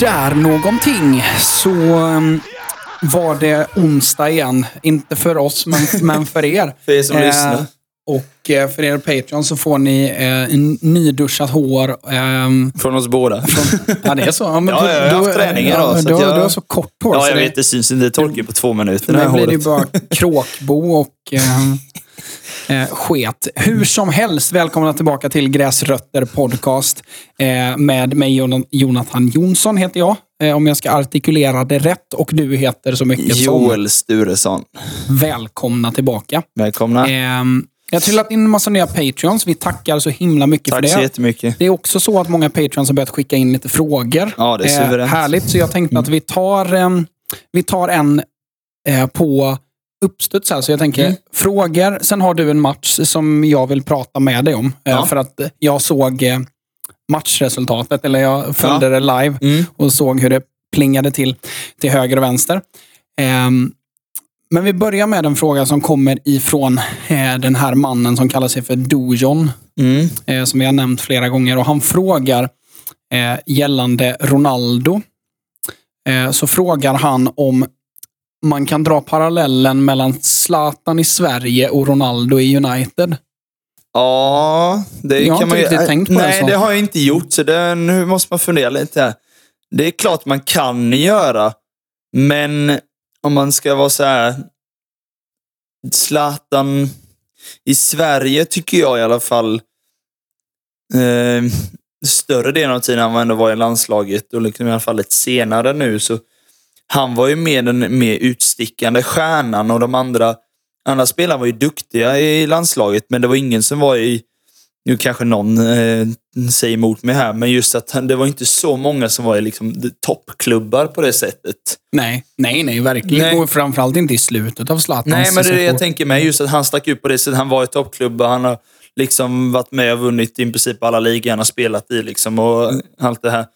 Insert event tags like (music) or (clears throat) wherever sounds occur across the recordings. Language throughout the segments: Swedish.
Där någonting så um, var det onsdag igen. Inte för oss, men, (laughs) men för er. För er som lyssnar. Och eh, för er Patreon så får ni eh, nyduschat hår. ehm, Från oss båda. ja, det är så. Ja, men (laughs) Ja, jag har haft träning idag, Ja, du, jag- du har så kort hår. Ja, jag det, vet. Det syns inte. Det torkar på två minuter. Det blir det ju bara kråkbo och eh, (laughs) eh, sket. Hur som helst, välkomna tillbaka till Gräsrötter podcast. Eh, med mig Jon- Jonathan Jonsson heter jag. Eh, om jag ska artikulera det rätt. Och du heter så mycket som Joel Sturesson. välkomna tillbaka. Välkomna. Ehm, jag har trillat in en massa nya Patreons. Vi tackar så himla mycket för Tack så det. jättemycket. Det är också så att många Patreons har börjat skicka in lite frågor. Ja, det är suveränt. härligt, så jag tänkte att vi tar, em, vi tar en eh, på uppstuds här. Så jag tänker Mm. frågor, sen har du en match som jag vill prata med dig om. Eh, Ja. För att jag såg eh, matchresultatet, eller jag följde Ja. det live Mm. och såg hur det plingade till till höger och vänster. Ehm, men vi börjar med en fråga som kommer ifrån eh, den här mannen som kallar sig för Dojon Mm. som vi har nämnt flera gånger. Och Han frågar gällande Ronaldo. Så frågar han om man kan dra parallellen mellan Zlatan i Sverige och Ronaldo i United. Ja, det Jag har kan inte man ju... riktigt tänkt på Nej, det har jag inte gjort. Så det, nu måste man fundera lite här. Det är klart man kan göra. Men om man ska vara så här... Zlatan i Sverige tycker jag i alla fall eh, större delen av tiden han ändå var i landslaget och liksom i alla fall lite senare nu så han var ju mer den mer utstickande stjärnan och de andra andra spelare var ju duktiga i landslaget men det var ingen som var i nu kanske någon eh, säger emot mig här, men just att han, det var inte så många som var i liksom, toppklubbar på det sättet. Nej, nej, nej, verkligen. Nej. Och framförallt inte i slutet av Zlatans Nej, men det är det jag tänker mig. Just att han stack ut på det sättet. Han var i toppklubbar. Han har liksom varit med och vunnit i princip alla ligor han har spelat i. Liksom, och allt det här.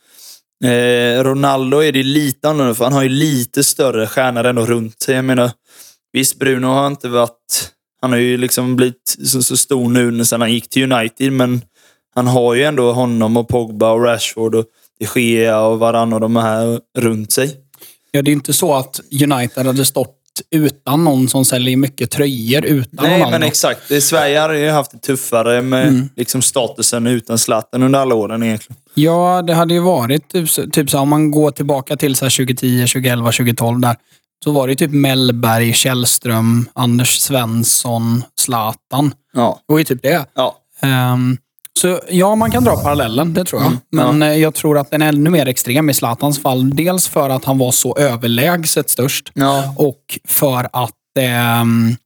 Eh, Ronaldo är det lite annorlunda, för han har ju lite större stjärnor ändå runt sig. Jag menar, visst, Bruno har inte varit... Han har ju liksom blivit så, så stor nu sedan han gick till United, men han har ju ändå honom och Pogba och Rashford och de Gea och varann och de här runt sig. Ja, det är inte så att United hade stått utan någon som säljer mycket tröjor utan Nej, men exakt. Sverige har ju haft det tuffare med Mm. liksom statusen utan Zlatan under alla åren egentligen. Ja, det hade ju varit typ, typ så om man går tillbaka till så här 2010, 2011, 2012 där. Så var det typ Mellberg, Källström, Anders Svensson, Zlatan. Ja. Det var ju typ det. ja. Ehm, så ja, man kan dra parallellen, det tror jag. Men eh, jag tror att den är ännu mer extrem i Zlatans fall. Dels för att han var så överlägset störst Ja. och för att ehm,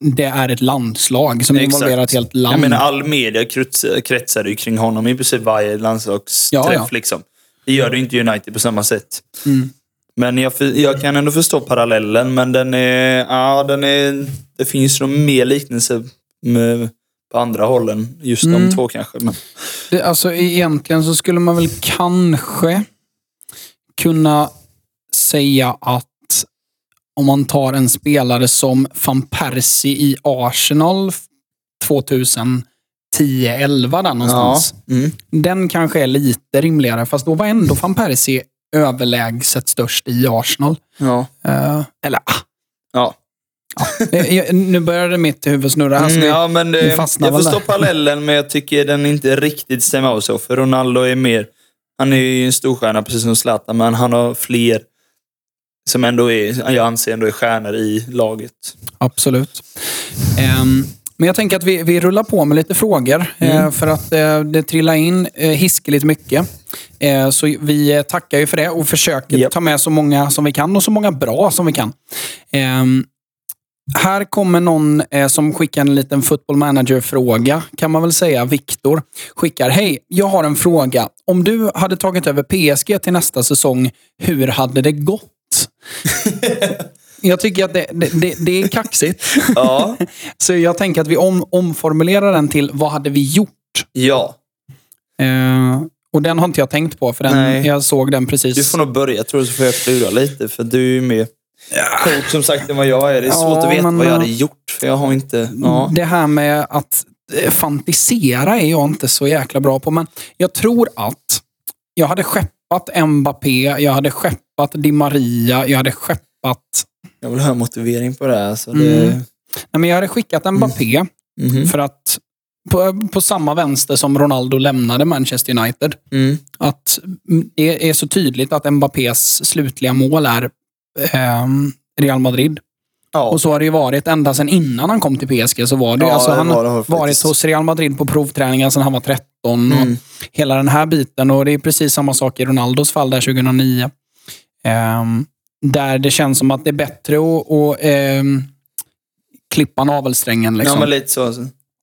det är ett landslag som Exakt. involverar ett helt land. Jag menar, all media krets- kretsade ju kring honom i princip varje landslagsträff. Ja, ja. Liksom. Det gör det inte United på samma sätt. Mm. Men jag, jag kan ändå förstå parallellen, men den är, ja, den är, det finns nog mer liknelse med, på andra hållen. Just Mm. de två kanske. Men, Det, alltså egentligen så skulle man väl kanske kunna säga att om man tar en spelare som van Persie i Arsenal 2010-11 där någonstans. mm. Den kanske är lite rimligare, fast då var ändå van Persie överlägset störst i Arsenal. ja. Eh, eller ah, ja. Eh, jag- nu började mitt huvud snurra. här, så Mm, ja, men det, fastnar jag förstår parallellen, men jag tycker den inte riktigt stämmer av så. För Ronaldo är mer... Han är ju en storstjärna, precis som Zlatan, men han har fler som ändå är, jag anser ändå är stjärnor i laget. Absolut. Ehm, men jag tänker att vi, vi rullar på med lite frågor. eh, för att eh, det trillar in uh, hiskeligt mycket. Eh, så vi eh, tackar ju för det och försöker Japp. ta med så många som vi kan och så många bra som vi kan. Här kommer någon eh, som skickar en liten football manager-fråga, kan man väl säga. Viktor skickar, hej, jag har en fråga. Om du hade tagit över PSG till nästa säsong, hur hade det gått? (laughs) jag tycker att det, det, det, det är kaxigt. Ja. (laughs) Så jag tänker att vi om, omformulerar den till, vad hade vi gjort? ja. Eh, och den har inte jag tänkt på, för den, Nej. jag såg den precis. Du får nog börja tror jag, så får jag klura lite. För du är ju mer coach som sagt än vad jag är. Det är Ja, svårt att veta men, vad jag hade gjort. För jag har inte... Ja. Det här med att eh, fantisera är jag inte så jäkla bra på, men jag tror att jag hade skeppat Mbappé, jag hade skeppat Di Maria, jag hade skeppat... Jag vill höra motivering på det. Här, så det... Mm. Nej, men jag hade skickat Mbappé Mhm. för att på, på samma vänster som Ronaldo lämnade Manchester United. Mm. Att mm, det är så tydligt att Mbappés slutliga mål är ehm, Real Madrid. Ja. Och så har det ju varit ända sedan innan han kom till PSG. Så var det, Ja, alltså, han har varit hos Real Madrid på provträningar sedan han var 13. Och Mm. hela den här biten. Och Det är precis samma sak i Ronaldos fall där 2009. Ehm, där det känns som att det är bättre att, att ehm, klippa navelsträngen. Liksom. Ja, men lite så.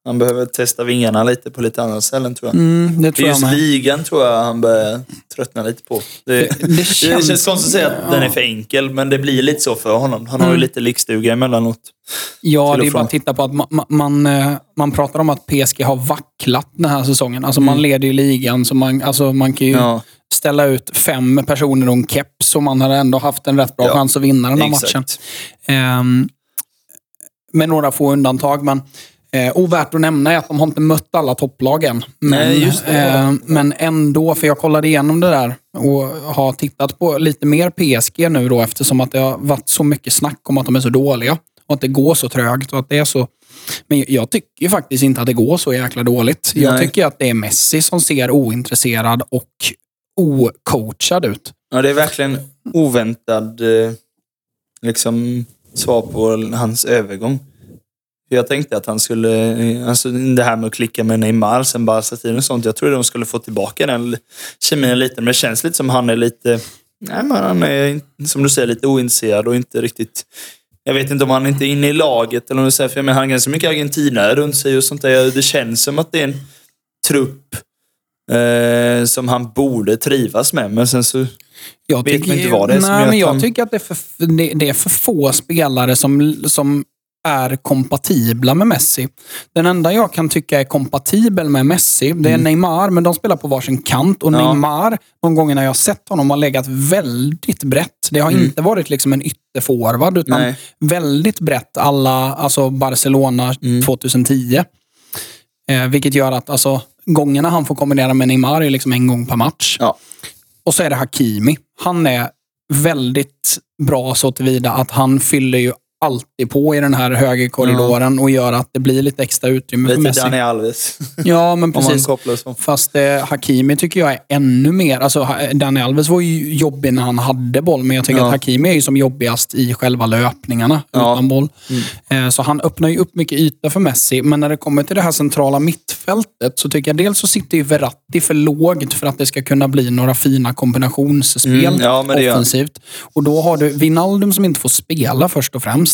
Han behöver testa vingarna lite på lite andra ställen tror jag. mm, det tror jag Just med. ligan tror jag han börjar tröttna lite på. Det, Det känns- känns konstigt att säga att den är för enkel, men det blir lite så för honom. Han har ju Mm. lite likstuga emellanåt. Ja, det är bara att titta på att man, man- man, eh, man pratar om att PSG har vacklat den här säsongen. Alltså Man Mm. leder ju ligan, så man, alltså man kan ju Ja, ställa ut fem personer och en keps och man hade ändå haft en rätt bra Ja, chans att vinna den här matchen. exakt. Ehm, med några få undantag. Men eh, ovärt att nämna är att de har inte mött alla topplag än. Men, Nej, just eh, men ändå, för jag kollade igenom det där och har tittat på lite mer PSG nu då eftersom att det har varit så mycket snack om att de är så dåliga. Och att det går så trögt och att det är så... Men jag tycker faktiskt inte att det går så jäkla dåligt. Jag Nej. tycker att det är Messi som ser ointresserad och ocoachad ut. Ja, det är verkligen oväntad eh, liksom, svar på hans övergång. Jag tänkte att han skulle, eh, alltså det här med att klicka med Neymar sen Barca-tiden och sånt. Jag trodde de skulle få tillbaka den kemin lite. Men det känns lite som han är lite, nej men han är som du säger lite ointresserad och inte riktigt jag vet inte om han inte är inne i laget eller något så här, för jag menar, han har ganska mycket argentinare runt sig och sånt där. Det känns som att det är en trupp eh, som han borde trivas med. Men sen så Jag Vet man inte vad det är som nej, gör men att jag han- tycker att det är, för, det, det är för få spelare som, som är kompatibla med Messi. Den enda jag kan tycka är kompatibel med Messi, det är Neymar, men de spelar på varsin kant. Och Mm. Ja. Neymar, de gångerna jag har sett honom, har legat väldigt brett. Det har inte varit liksom en ytterforward, utan Mm. Nej. väldigt brett alla, alltså Barcelona Mm. 2010. Eh, vilket gör att alltså, gångerna han får kombinera med Neymar är liksom en gång per match. Ja. Och så är det Hakimi. Han är väldigt bra så tillvida att han fyller ju alltid på i den här högerkorridoren och gör att det blir lite extra utrymme för Lite Messi. Dani Alves. (laughs) Ja, men precis. Fast eh, Hakimi tycker jag är ännu mer... Alltså, Ha- Dani Alves var ju jobbig när han hade boll, men jag tycker Ja. att Hakimi är ju som jobbigast i själva löpningarna Ja. utan boll. Mm. Eh, så han öppnar ju upp mycket yta för Messi, men när det kommer till det här centrala mittfältet så tycker jag dels så sitter ju Verratti för lågt för att det ska kunna bli några fina kombinationsspel Mm, ja, offensivt. Och då har du Wijnaldum som inte får spela först och främst.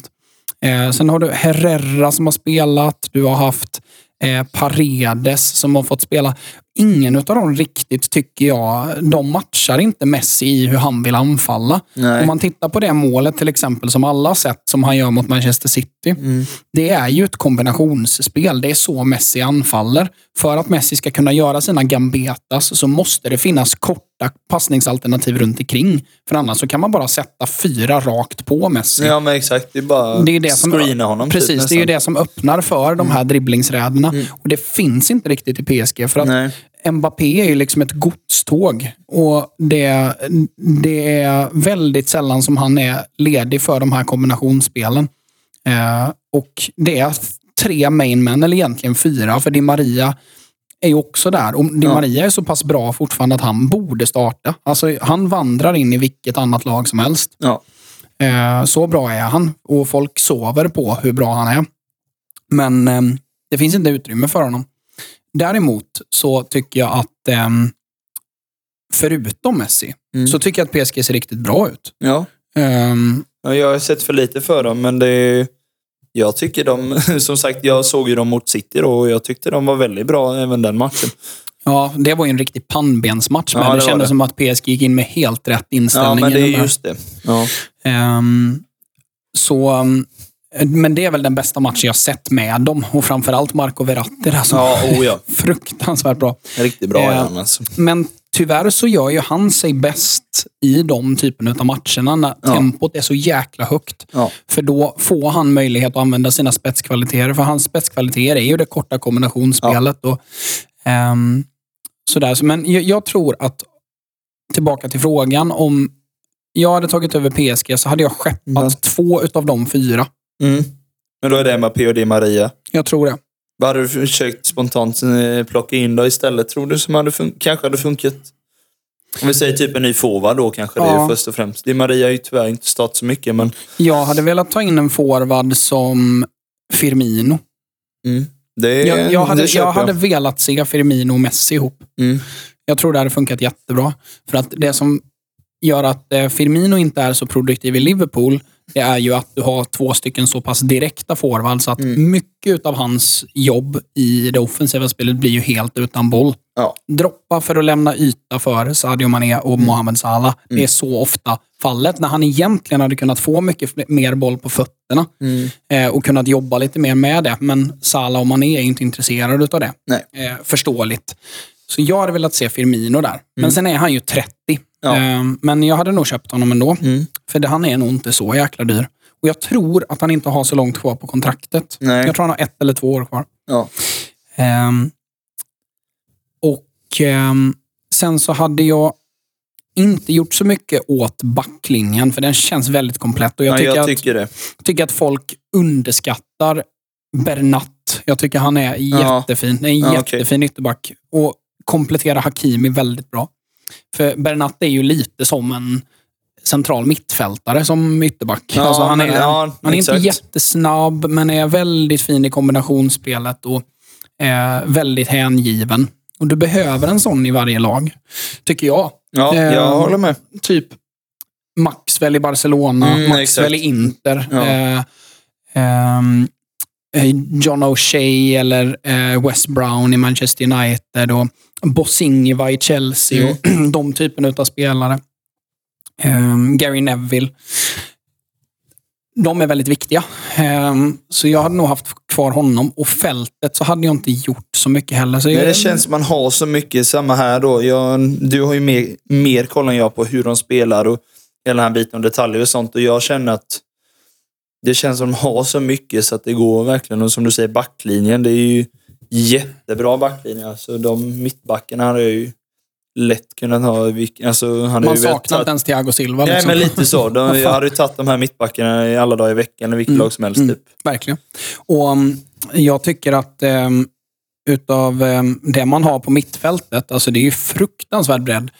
Eh, sen har du Herrera som har spelat. Du har haft eh, Paredes som har fått spela. Ingen av dem riktigt, tycker jag, de matchar inte Messi i hur han vill anfalla. Nej. Om man tittar på det målet till exempel, som alla har sett, som han gör mot Manchester City. Mm. Det är ju ett kombinationsspel. Det är så Messi anfaller. För att Messi ska kunna göra sina gambetas så måste det finnas korta passningsalternativ runt omkring. För annars så kan man bara sätta fyra rakt på Messi. Ja, men exakt. Det är bara Det är det som, screena honom. Precis, typ, det är ju det som öppnar för de här dribblingsräderna. Och det finns inte riktigt i PSG. För att Nej. Mbappé är ju liksom ett godståg. Och det, det är väldigt sällan som han är ledig för de här kombinationsspelen. Eh, och det är tre mainmen, eller egentligen fyra, för Di Maria är ju också där. Och Di Ja. Maria är så pass bra fortfarande att han borde starta. Alltså, han vandrar in i vilket annat lag som helst. Ja. Eh, Så bra är han och folk sover på hur bra han är. Men eh, det finns inte utrymme för honom. Däremot så tycker jag att eh, förutom Messi Mm. så tycker jag att PSG ser riktigt bra ut. Ja. Ehm, Ja, Jag har sett för lite för dem, men det är... Jag tycker de... (laughs) Som sagt, jag såg ju dem mot City då och jag tyckte de var väldigt bra även den matchen. ja, det var ju en riktig pannbensmatch. Ja, men det det var kändes det. som att PSG gick in med helt rätt Ja, inställning. men det är just det. Ja. Ehm, så, um, men det är väl den bästa matchen jag sett med dem. Och framförallt Marco Verratti som Ja, oh ja. (laughs) fruktansvärt bra. Riktigt bra Eh, alltså. Men tyvärr så gör ju han sig bäst i de typerna av matcherna när Ja. tempot är så jäkla högt. Ja. För då får han möjlighet att använda sina spetskvaliteter. För hans spetskvaliteter är ju det korta kombinationsspelet. Och, ehm, sådär. Så, Men jag, jag tror att, tillbaka till frågan, om jag hade tagit över PSG så hade jag skeppat Ja. två utav de fyra. Mm. Men då är det och Di Maria. Jag tror det. Vad hade du försökt spontant eh, plocka in då istället, tror du, som hade kanske hade funkat? Om vi säger typ en ny forward då kanske det Ja. är först och främst. Di Maria har ju tyvärr inte startat så mycket, men Jag hade velat ta in en forward som Firmino. mm. det, Jag, jag, hade, det jag hade velat se Firmino och Messi ihop. Mm. Jag tror det hade funkat jättebra. För att det som gör att eh, Firmino inte är så produktiv i Liverpool, det är ju att du har två stycken så pass direkta forwards så att Mm. mycket av hans jobb i det offensiva spelet blir ju helt utan boll. Ja. Droppa för att lämna yta för Sadio Mané och Mm. Mohamed Salah. Det är så ofta fallet. När han egentligen hade kunnat få mycket mer boll på fötterna Mm. eh, och kunnat jobba lite mer med det. Men Salah och Mané är inte intresserade av det. Nej. Eh, förståeligt. Så jag hade velat se Firmino där. Men sen är han ju 30. Ja. Eh, men jag hade nog köpt honom ändå. Mm. För det, han är nog inte så jäkla dyr. Och jag tror att han inte har så långt kvar på kontraktet. Nej. Jag tror han har ett eller två år kvar. Ja. Ehm, och ehm, sen så hade jag inte gjort så mycket åt backlinjen, för den känns väldigt komplett. Och jag, Jag, tycker, jag att, tycker det. tycker att folk underskattar Bernat. Jag tycker han är Ja. jättefin. Är en Ja, okej. jättefin ytterback. Och kompletterar Hakimi väldigt bra. För Bernat är ju lite som en central mittfältare som ytterback. Ja, alltså han men- är, ja, han är inte jättesnabb, men är väldigt fin i kombinationsspelet och är väldigt hängiven. Och du behöver en sån i varje lag, tycker jag. Ja, Eh, jag håller med. Typ Maxwell i Barcelona, Mm, Maxwell i Inter. Ja. Eh, eh, John O'Shea eller eh, Wes Brown i Manchester United och Bosingiva i Chelsea och Mm. (clears throat) de typen av spelare. Ehm, Gary Neville. De är väldigt viktiga. Ehm, så jag hade nog haft kvar honom. Och fältet så hade jag inte gjort så mycket heller. Så Nej, jag, det känns som man har så mycket. Samma här då. Jag, du har ju mer, mer koll än jag på hur de spelar och hela den här biten om detaljer och sånt. Och jag känner att det känns som de har så mycket så att det går verkligen. Och som du säger, backlinjen. Det är ju jättebra backlinje. Alltså, de mittbackarna hade jag ju lätt kunnat ha. Alltså, hade man saknar inte ens Thiago Silva. Nej, liksom. men lite så. De, jag hade ju tagit de här mittbackarna i alla dagar i veckan, i vilket Mm. lag som helst. Mm. Typ. Verkligen. Och um, Jag tycker att um, utav um, det man har på mittfältet, alltså det är ju fruktansvärd bredd.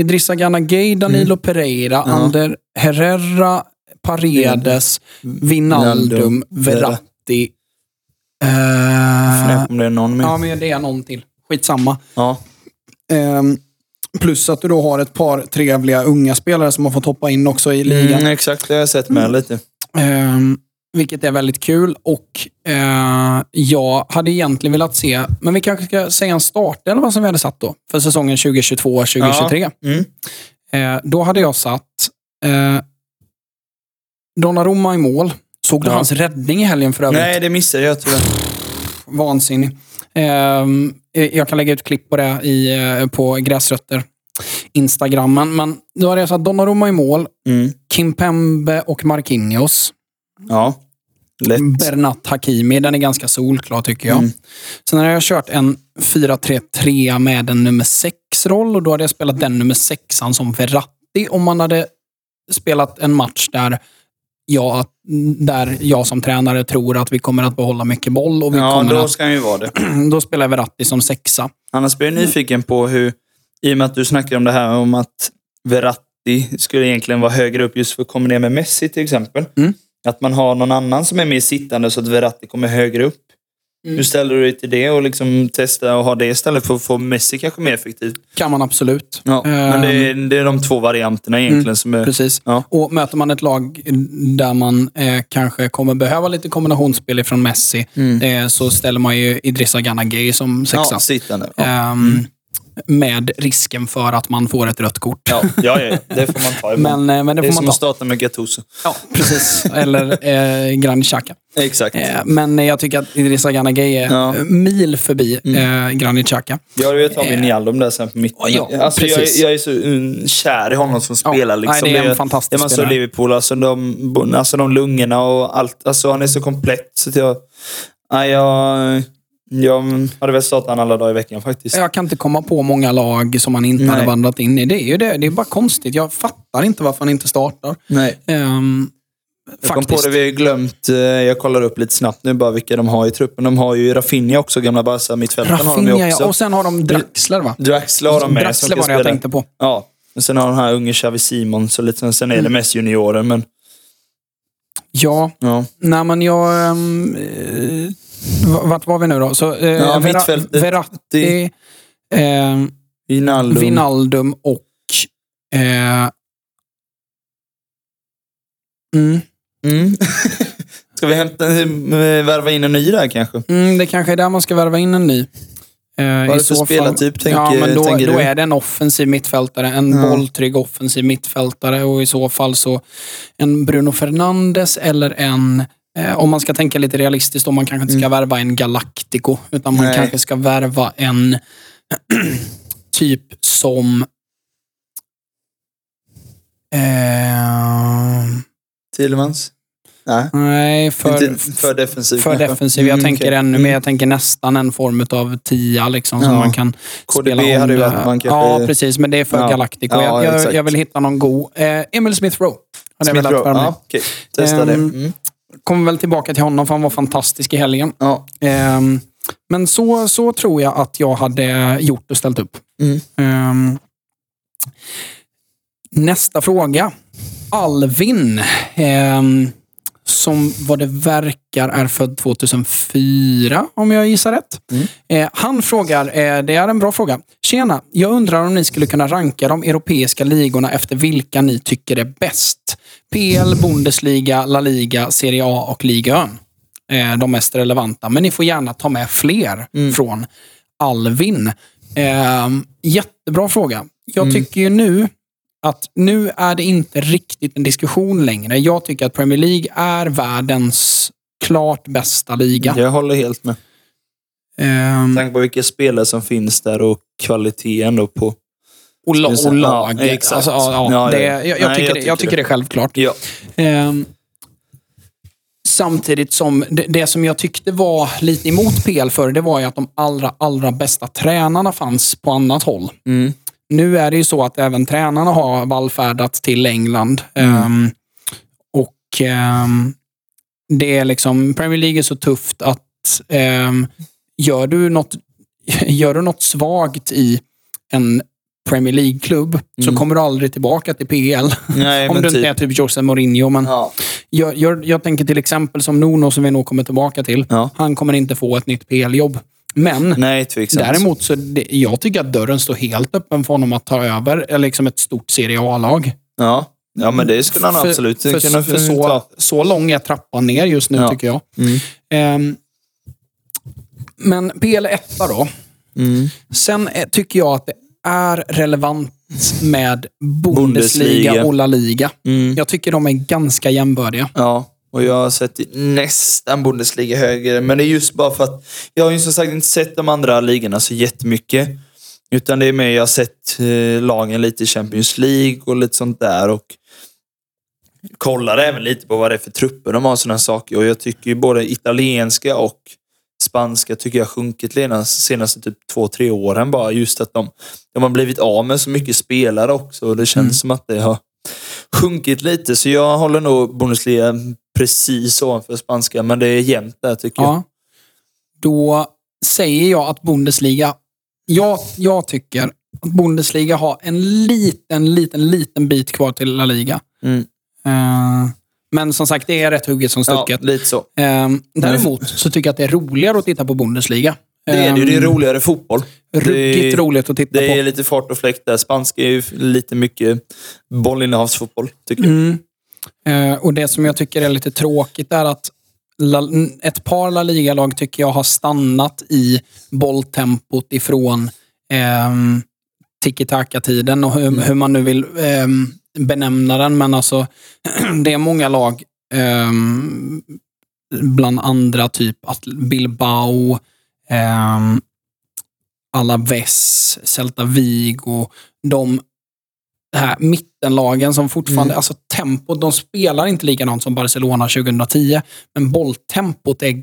Idrissa Gana Gay, Danilo Pereira, Mm. Ja. Ander Herrera, Paredes, Vinaldum, Verratti. Uh, om det är någon mer. ja, men det är någon till. Skitsamma. Ja. Um, plus att du då har ett par trevliga unga spelare som har fått hoppa in också i ligan. Mm, exakt, det har jag sett med lite. Ehm, vilket är väldigt kul. Och eh, Jag hade egentligen velat se, men vi kanske ska säga en start eller vad som vi hade satt då. För säsongen 2022-2023. Mm. Eh, då hade jag satt Donnarumma i mål. Såg du Ja. hans räddning i helgen för övrigt? Nej, det missade jag tyvärr. Vansinnig. Ehm, eh, jag kan lägga ut klipp på det i, eh, på Gräsrötter. Instagrammen. Men då hade jag satt Donnarumma i mål. Mm. Kimpembe och Marquinhos. Ja, lätt. Bernat Hakimi. Den är ganska solklar tycker jag. Mm. Sen har jag kört en 4-3-3 med en nummer 6-roll och då hade jag spelat den nummer 6an som Verratti om man hade spelat en match där jag, där jag som tränare tror att vi kommer att behålla mycket boll och vi Ja, kommer då att, ska han ju vara det. (clears throat) då spelar Verratti som sexa. Annars blir jag nyfiken på hur, i och med att du snackade om det här om att Verratti skulle egentligen vara högre upp just för att kombinera med Messi till exempel. Mm. Att man har någon annan som är mer sittande så att Verratti kommer högre upp. Mm. Hur ställer du dig till det och liksom testa och ha det istället för att få Messi kanske mer effektivt? Kan man absolut. Ja, men det är, det är de två varianterna egentligen Mm, som är... Precis. Ja. Och möter man ett lag där man eh, kanske kommer behöva lite kombinationsspel ifrån Messi, Mm. eh, så ställer man ju Idrissa Gana Gay som sexa. Ja, sittande. Ja. Ehm, med risken för att man får ett rött kort. Ja, ja, ja, det får man ta. Men, eh, men det det är får som man att ta. starta med Gattuso. Ja, precis. Eller eh, Granit Xhaka. Exakt. Eh, men jag tycker att Idrissa Gana Gueye är Ja. eh, mil förbi eh, Granit Xhaka. Jag vet har vi Nialdum där sen på mitten. Ja, alltså, jag, precis. är- jag är så mm, kär i honom som Ja, spelar. nej, Liksom. det är en fantastisk det är man så spelare. Liverpool, alltså de, alltså de lungorna och allt. Alltså han är så komplett. Så att jag, nej, jag, jag hade väl startat alla dagar i veckan faktiskt. Jag kan inte komma på många lag som han inte Nej. hade vandrat in i. Det är ju det. Det är bara konstigt. Jag fattar inte varför han inte startar. Nej. Ehm, Jag kom på faktiskt. det, vi har glömt, eh, jag kollar upp lite snabbt nu bara vilka de har i truppen. De har ju Rafinha också, gamla Barca mittfältaren har de ju också. ja. Och sen har de Draxler, va? Draxler har de med. Draxler var det jag tänkte på. Ja. Och sen har de här unge Xavi Simons och lite, sen- sen är Mm. det mest juniorer. Men, Ja, ja. nej men jag... Um, vart var vi nu då? Så, eh, Ja, Vera- mittfältet. Verratti, eh, Wijnaldum. Vinaldum och... Eh, mm, Mm. (laughs) Ska vi hämta, eh, värva in en ny där kanske? mm, det kanske är där man ska värva in en ny. Eh, Vad är det för spelartyp, tänker- ja, men då, tänker då du? är det en offensiv mittfältare. En Ja. bolltrygg offensiv mittfältare och i så fall så en Bruno Fernandes eller en eh, om man ska tänka lite realistiskt, om man kanske inte ska värva en Galactico, utan man Mm. Nej. kanske ska värva en (clears throat) typ som... Eh, Tillemans? Nej. nej, för, Inte för defensiv för kanske. defensiv. Jag Mm, tänker okej. ännu Mm. mer. Jag tänker nästan en form av tia liksom, som Ja. man kan KDB spela om. hade ju varit man kanske... Ja, precis. Men det är för Ja. Galactico. Ja, jag, jag, jag vill hitta någon god. Eh, Emil Smith Rowe. Smith Rowe. Ja, okej. Testa det. Ehm, Mm. Kommer väl tillbaka till honom för han var fantastisk i helgen. Ja. Ehm, men så, så tror jag att jag hade gjort och ställt upp. Mm. Ehm, nästa fråga. Alvin, ehm, som vad det verkar är född 2004, om jag gissar rätt. Mm. Eh, han frågar, eh, det är en bra fråga. Tjena, jag undrar om ni skulle kunna ranka de europeiska ligorna efter vilka ni tycker är bäst. PL, Bundesliga, La Liga, Serie A och Liga eh, De mest relevanta. Men ni får gärna ta med fler Mm. från Alvin. Eh, jättebra fråga. Jag Mm. tycker ju nu att nu är det inte riktigt en diskussion längre. Jag tycker att Premier League är världens klart bästa liga. Jag håller helt med. Ehm, Med tanke på vilka spelare som finns där och kvaliteten då på... och, la- och lag. Ja, exakt. Alltså, ja, ja, det, ja. jag, jag, Nej, tycker jag det, jag tycker det är självklart. Ja. Ehm, samtidigt som det, det som jag tyckte var lite emot PL förr, det var ju att de allra, allra bästa tränarna fanns på annat håll. Mm. Nu är det ju så att även tränarna har vallfärdat till England. Mm. Ehm, och ehm, det är liksom, Premier League är så tufft att ehm, gör, du något, (laughs) gör du något svagt i en Premier League-klubb så Mm. kommer du aldrig tillbaka till PL. Nej, (laughs) Om du inte typ. är typ Jose Mourinho. Men Ja. jag, jag, jag tänker till exempel som Nuno som vi nog kommer tillbaka till. Ja. Han kommer inte få ett nytt PL-jobb. Men Nej. Däremot så det, jag tycker att dörren står helt öppen för honom att ta över eh, liksom ett stort Serie A-lag. Ja. ja, men det skulle han För- absolut för, kunna för så, så lång är trappan ner just nu Ja. tycker jag. Mm. Ehm, men PL 1 då. Mm. Sen eh, tycker jag att det är relevant med Bundesliga, Bundesliga. och La Liga. Mm. Jag tycker de är ganska jämbördiga. Ja, och jag har sett nästan Bundesliga högre. Men det är just bara för att jag har ju som sagt inte sett de andra ligorna så jättemycket. Utan det är mer jag har sett eh, lagen lite i Champions League och lite sånt där. Och kollar även lite på vad det är för trupper de har och sådana saker. Och jag tycker ju både italienska och spanska tycker jag sjunkit de senaste typ två, tre åren bara. Just att de, de har blivit av med så mycket spelare också. Och det känns Mm. som att det har sjunkit lite. Så jag håller nog Bundesliga precis ovanför spanska. Men det är jämnt där tycker jag. Ja. Då säger jag att Bundesliga... Jag, jag tycker att Bundesliga har en liten, liten, liten bit kvar till La Liga. Mm. Eh, men som sagt, det är rätt hugget som Ja, stucket. lite så. Eh, däremot så tycker jag att det är roligare att titta på Bundesliga. Det är det ju. Det är Eh, roligare fotboll. Ruggigt det, roligt att titta Det på. är lite fart och fläkt där. Spanska är ju lite mycket bollinnehavsfotboll, tycker jag. Mm. Eh, och Det som jag tycker är lite tråkigt är att ett par La Liga-lag tycker jag har stannat i bolltempot ifrån ehm, tiki-taka-tiden och hur, hur man nu vill ehm, benämna den. Men alltså, (clears throat) det är många lag, ehm, bland andra typ Bilbao, um, Alaves, Celta Vigo, de här mittenlagen som fortfarande, alltså tempot, de spelar inte likadant som Barcelona 2010, men bolltempot är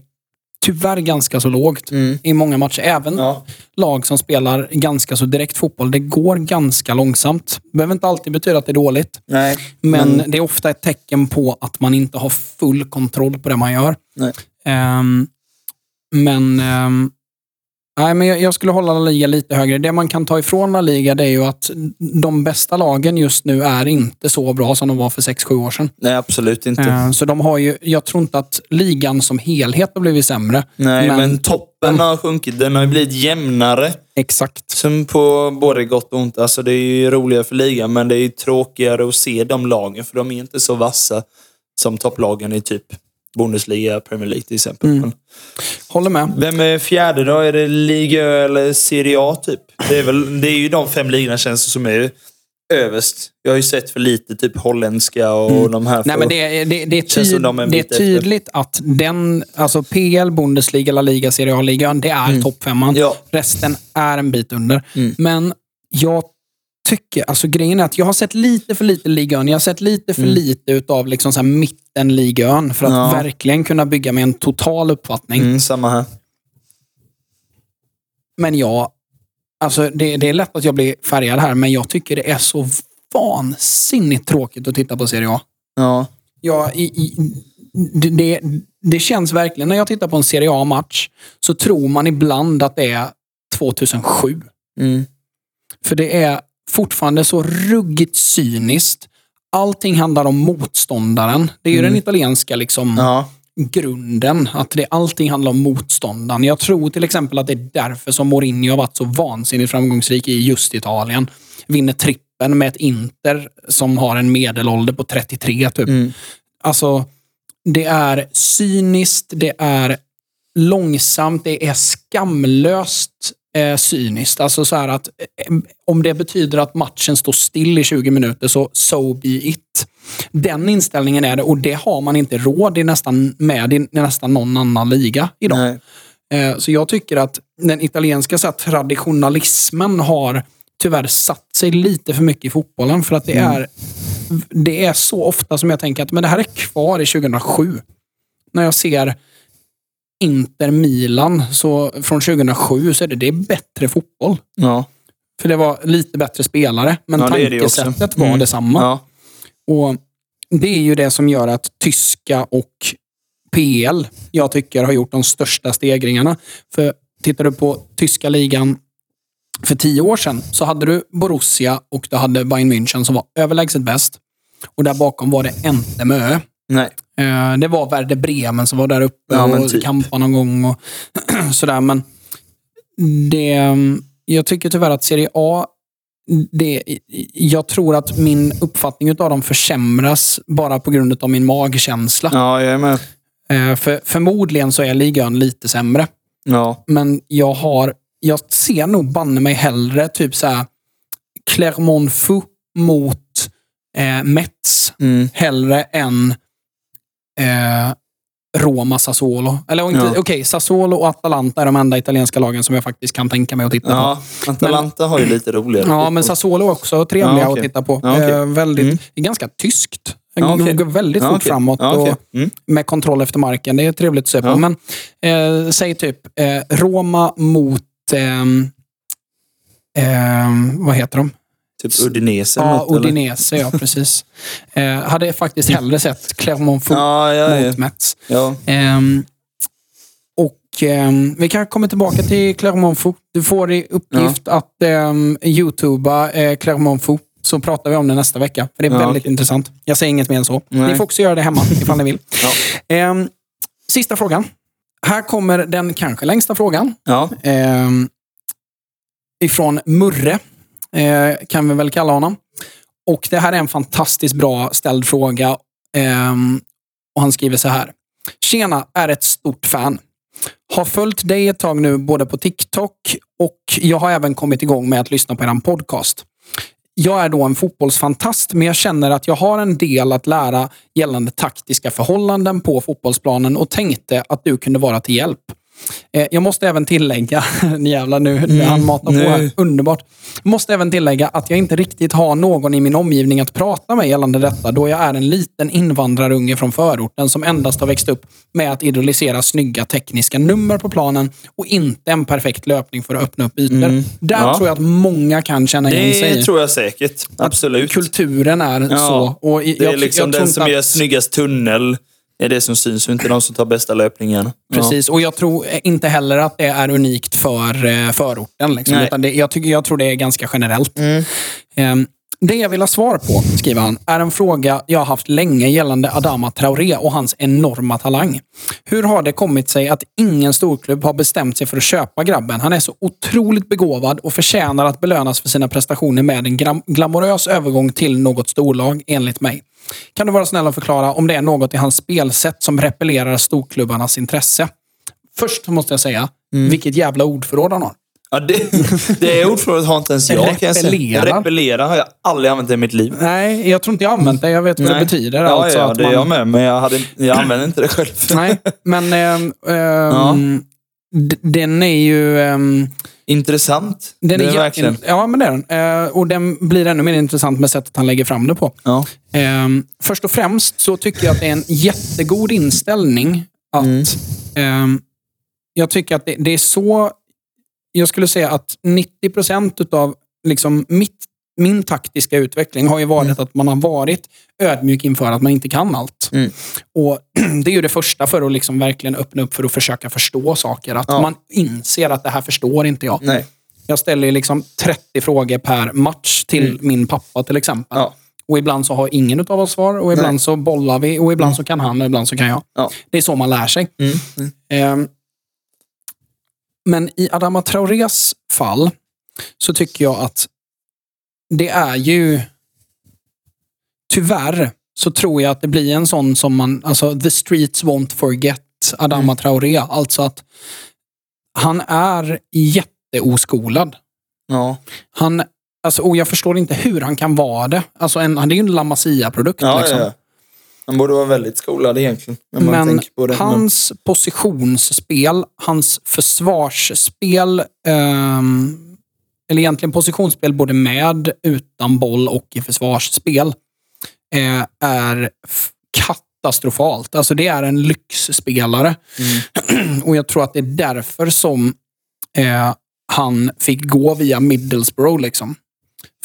tyvärr ganska så lågt i många matcher. Även Ja. lag som spelar ganska så direkt fotboll, det går ganska långsamt. Det behöver inte alltid betyda att det är dåligt, Nej. men det är ofta ett tecken på att man inte har full kontroll på det man gör. Ehm, men ehm, nej, men jag, jag skulle hålla La Liga lite högre. Det man kan ta ifrån La Liga det är ju att de bästa lagen just nu är inte så bra som de var för 6-7 år sedan. Nej, absolut inte. Ehm, så de har ju, jag tror inte att ligan som helhet har blivit sämre. Nej, men, toppen har sjunkit. Den har ju blivit jämnare. Exakt. Som på både gott och ont. Alltså det är ju roligare för ligan, men det är ju tråkigare att se de lagen, för de är inte så vassa som topplagen i typ Bundesliga, Premier League till exempel. Men Håller med. Vem är fjärde då? Är det Liga Ö eller Serie A typ? Det är, väl, det är ju de fem ligorna känns det som är överst. Jag har ju sett för lite typ holländska och de här. Mm. Nej, men det, är- det, det, är, Känns som tyd, de är det är efter. tydligt att den, alltså PL, Bundesliga, La Liga, Serie A-ligan, det är toppfemman. Ja. Resten är en bit under. Mm. Men jag tycker, alltså grejen är att jag har sett lite för lite ligan. Jag har sett lite för lite utav liksom så här mittenligan för att Mm. Ja. verkligen kunna bygga mig en total uppfattning. Mm, samma här. Men jag, alltså det, det är lätt att jag blir färgad här, men jag tycker det är så vansinnigt tråkigt att titta på Serie A. Ja. Ja, i, i, det, det, det känns verkligen, när jag tittar på en Serie A-match, så tror man ibland att det är 2007. Mm. För det är fortfarande så ruggigt cyniskt. Allting handlar om motståndaren. Det är ju den italienska liksom, Ja. grunden. Att det, allting handlar om motståndaren. Jag tror till exempel att det är därför som Mourinho har varit så vansinnigt framgångsrik i just Italien. Vinner trippen med ett Inter som har en medelålder på 33 typ. Mm. Alltså, det är cyniskt, det är långsamt, det är skamlöst eh, cyniskt. Alltså så att eh, om det betyder att matchen står still i 20 minuter så so be it. Den inställningen är det och det har man inte råd i nästan, med i nästan någon annan liga idag. Nej. Eh, Så jag tycker att den italienska så här, traditionalismen har tyvärr satt sig lite för mycket i fotbollen. För att det, är, det är så ofta som jag tänker att men det här är kvar i 2007. När jag ser Inter Milan så, från 2007 så är det, det är bättre fotboll. Ja. För det var lite bättre spelare, men Ja, det är det tankesättet var Mm. detsamma. Ja. Och Det är ju det som gör att tyska och PL, jag tycker, har gjort de största stegringarna. För tittar du på tyska ligan för tio år sedan så hade du Borussia och du hade Bayern München som var överlägset bäst. Och där bakom var det inte Mö. Nej. Eh, Det var Werder Bremen som var där uppe Ja, och typ. kampade någon gång och (clears throat) sådär. Men det, jag tycker tyvärr att Serie A, det, jag tror att min uppfattning av dem försämras bara på grund av min magkänsla. Ja, jag är med. Eh, För, förmodligen så är ligan lite sämre. Ja. Men jag har, jag ser nog banne mig hellre typ så här Clermont-Foot mot eh, Mets Mm. hellre än eh, Roma Sassuolo. Eller inte, Ja. okej, Sassuolo och Atalanta är de enda italienska lagen som jag faktiskt kan tänka mig att titta på. Ja, Atalanta har ju lite roligare. Ja, men Sassuolo är också trevliga Ja, okej. att titta på. Ja, okej. Eh, väldigt, Mm. Ganska tyskt. Ja, okej. går väldigt fort framåt och Mm. med kontroll efter marken. Det är trevligt att se på. Men eh, säg typ eh, Roma mot... ehm, ehm, vad heter de? Typ Udinese eller Ja, något, eller? Udinese, ja precis. (laughs) eh, hade faktiskt hellre sett Clermont-Foot Ja, ja, ja. mot Mets. ja. Ehm, och ehm, Vi kan komma tillbaka till Clermont-Foot. Du får i uppgift att um, youtuba eh, Clermont-Foot. Så pratar vi om det nästa vecka. För det är väldigt okej. intressant. Jag säger inget mer än så. Nej. Ni får också göra det hemma (laughs) ifall ni vill. Ehm, sista frågan. Här kommer den kanske längsta frågan. ja. Ehm, ifrån Murre, eh, Eh, kan vi väl kalla honom. Och Det här är en fantastiskt bra ställd fråga. Ehm, och Han skriver så här. Tjena, är ett stort fan. Har följt dig ett tag nu både på TikTok och jag har även kommit igång med att lyssna på er podcast. Jag är då en fotbollsfantast, men jag känner att jag har en del att lära gällande taktiska förhållanden på fotbollsplanen och tänkte att du kunde vara till hjälp. Eh, Jag måste även tillägga, (laughs) jävlar nu, nu han matar på här. Underbart. Måste även tillägga att jag inte riktigt har någon i min omgivning att prata med gällande detta, då jag är en liten invandrarunge från förorten som endast har växt upp med att idolisera snygga tekniska nummer på planen och inte en perfekt löpning för att öppna upp ytor. Där Mm. Ja. tror jag att många kan känna igen sig Det tror jag säkert. Absolut. Kulturen är Ja. så. Och i- Det är jag- liksom jag den som att- gör snyggast tunnel är det som syns och inte de som tar bästa löpningen. Precis, och jag tror inte heller att det är unikt för eh, förorten. Liksom, utan det, jag, tycker, jag tror det är ganska generellt. Ehm, det jag vill ha svar på, skriver han, är en fråga jag har haft länge gällande Adama Traoré och hans enorma talang. Hur har det kommit sig att ingen storklubb har bestämt sig för att köpa grabben? Han är så otroligt begåvad och förtjänar att belönas för sina prestationer med en gram- glamorös övergång till något storlag, enligt mig. Kan du vara snäll och förklara om det är något i hans spelsätt som repellerar storklubbarnas intresse? Först måste jag säga, Mm. vilket jävla ordförråd han har. Ja, det, (laughs) det ordförrådet har inte ens jag. Repellera. Repellera har jag aldrig använt i mitt liv. Nej, jag tror inte jag har använt det. Jag vet vad det Nej. betyder. Ja, alltså ja att det är man... jag med. Men jag, hade, jag använder inte det själv. Nej, men (laughs) ehm, d- den är ju... ehm, Intressant. den det är verkligen. Ja, men det är den. Eh, och den blir ännu mer intressant med sättet han lägger fram det på. Ja. Ehm, först och främst så tycker jag att det är en jättegod inställning att... Mm. ehm, jag tycker att det, det är så... Jag skulle säga att 90 procent utav liksom mitt, min taktiska utveckling har ju varit att man har varit ödmjuk inför att man inte kan allt. Mm. Och (clears throat) Det är ju det första för att liksom verkligen öppna upp för att försöka förstå saker. Att Ja. man inser att det här förstår inte jag. Nej. Jag ställer liksom 30 frågor per match till min pappa till exempel. Mm. Ja. Och ibland så har ingen av oss svar och ibland Nej. Mm. så bollar vi och ibland så kan han och ibland så kan jag. Ja. Det är så man lär sig. Mm. Mm. Ehm, men i Adama Traorés fall så tycker jag att det är ju... Tyvärr så tror jag att det blir en sån som man... Alltså, the streets won't forget Adama Mm. Traoré. Alltså att han är jätteoskolad. Ja. Han, alltså, och jag förstår inte hur han kan vara det. Alltså en, han är ju en La Masia-produkt. Ja, liksom. ja. Han borde vara väldigt skolad egentligen. Men hans positionsspel, hans försvarsspel, ehm, eller egentligen positionsspel både med, utan boll och i försvarsspel, eh, är katastrofalt. Alltså det är en lyxspelare. Mm. (clears throat) och jag tror att det är därför som eh, han fick gå via Middlesbrough. Liksom.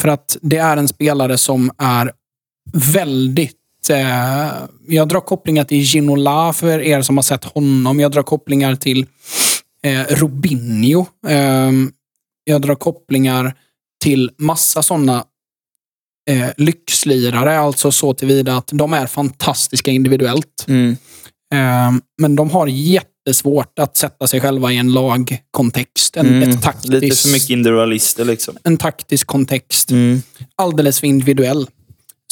För att det är en spelare som är väldigt... Eh, jag drar kopplingar till Ginola för er som har sett honom. Jag drar kopplingar till eh, Robinho. Jag drar kopplingar till massa sådana eh, lyxlirare. Alltså så tillvida att de är fantastiska individuellt. Mm. Eh, men de har jättesvårt att sätta sig själva i en lagkontext. En, Mm. ett taktiskt, Lite för mycket individualister liksom. en taktisk kontext. Mm. Alldeles för individuell.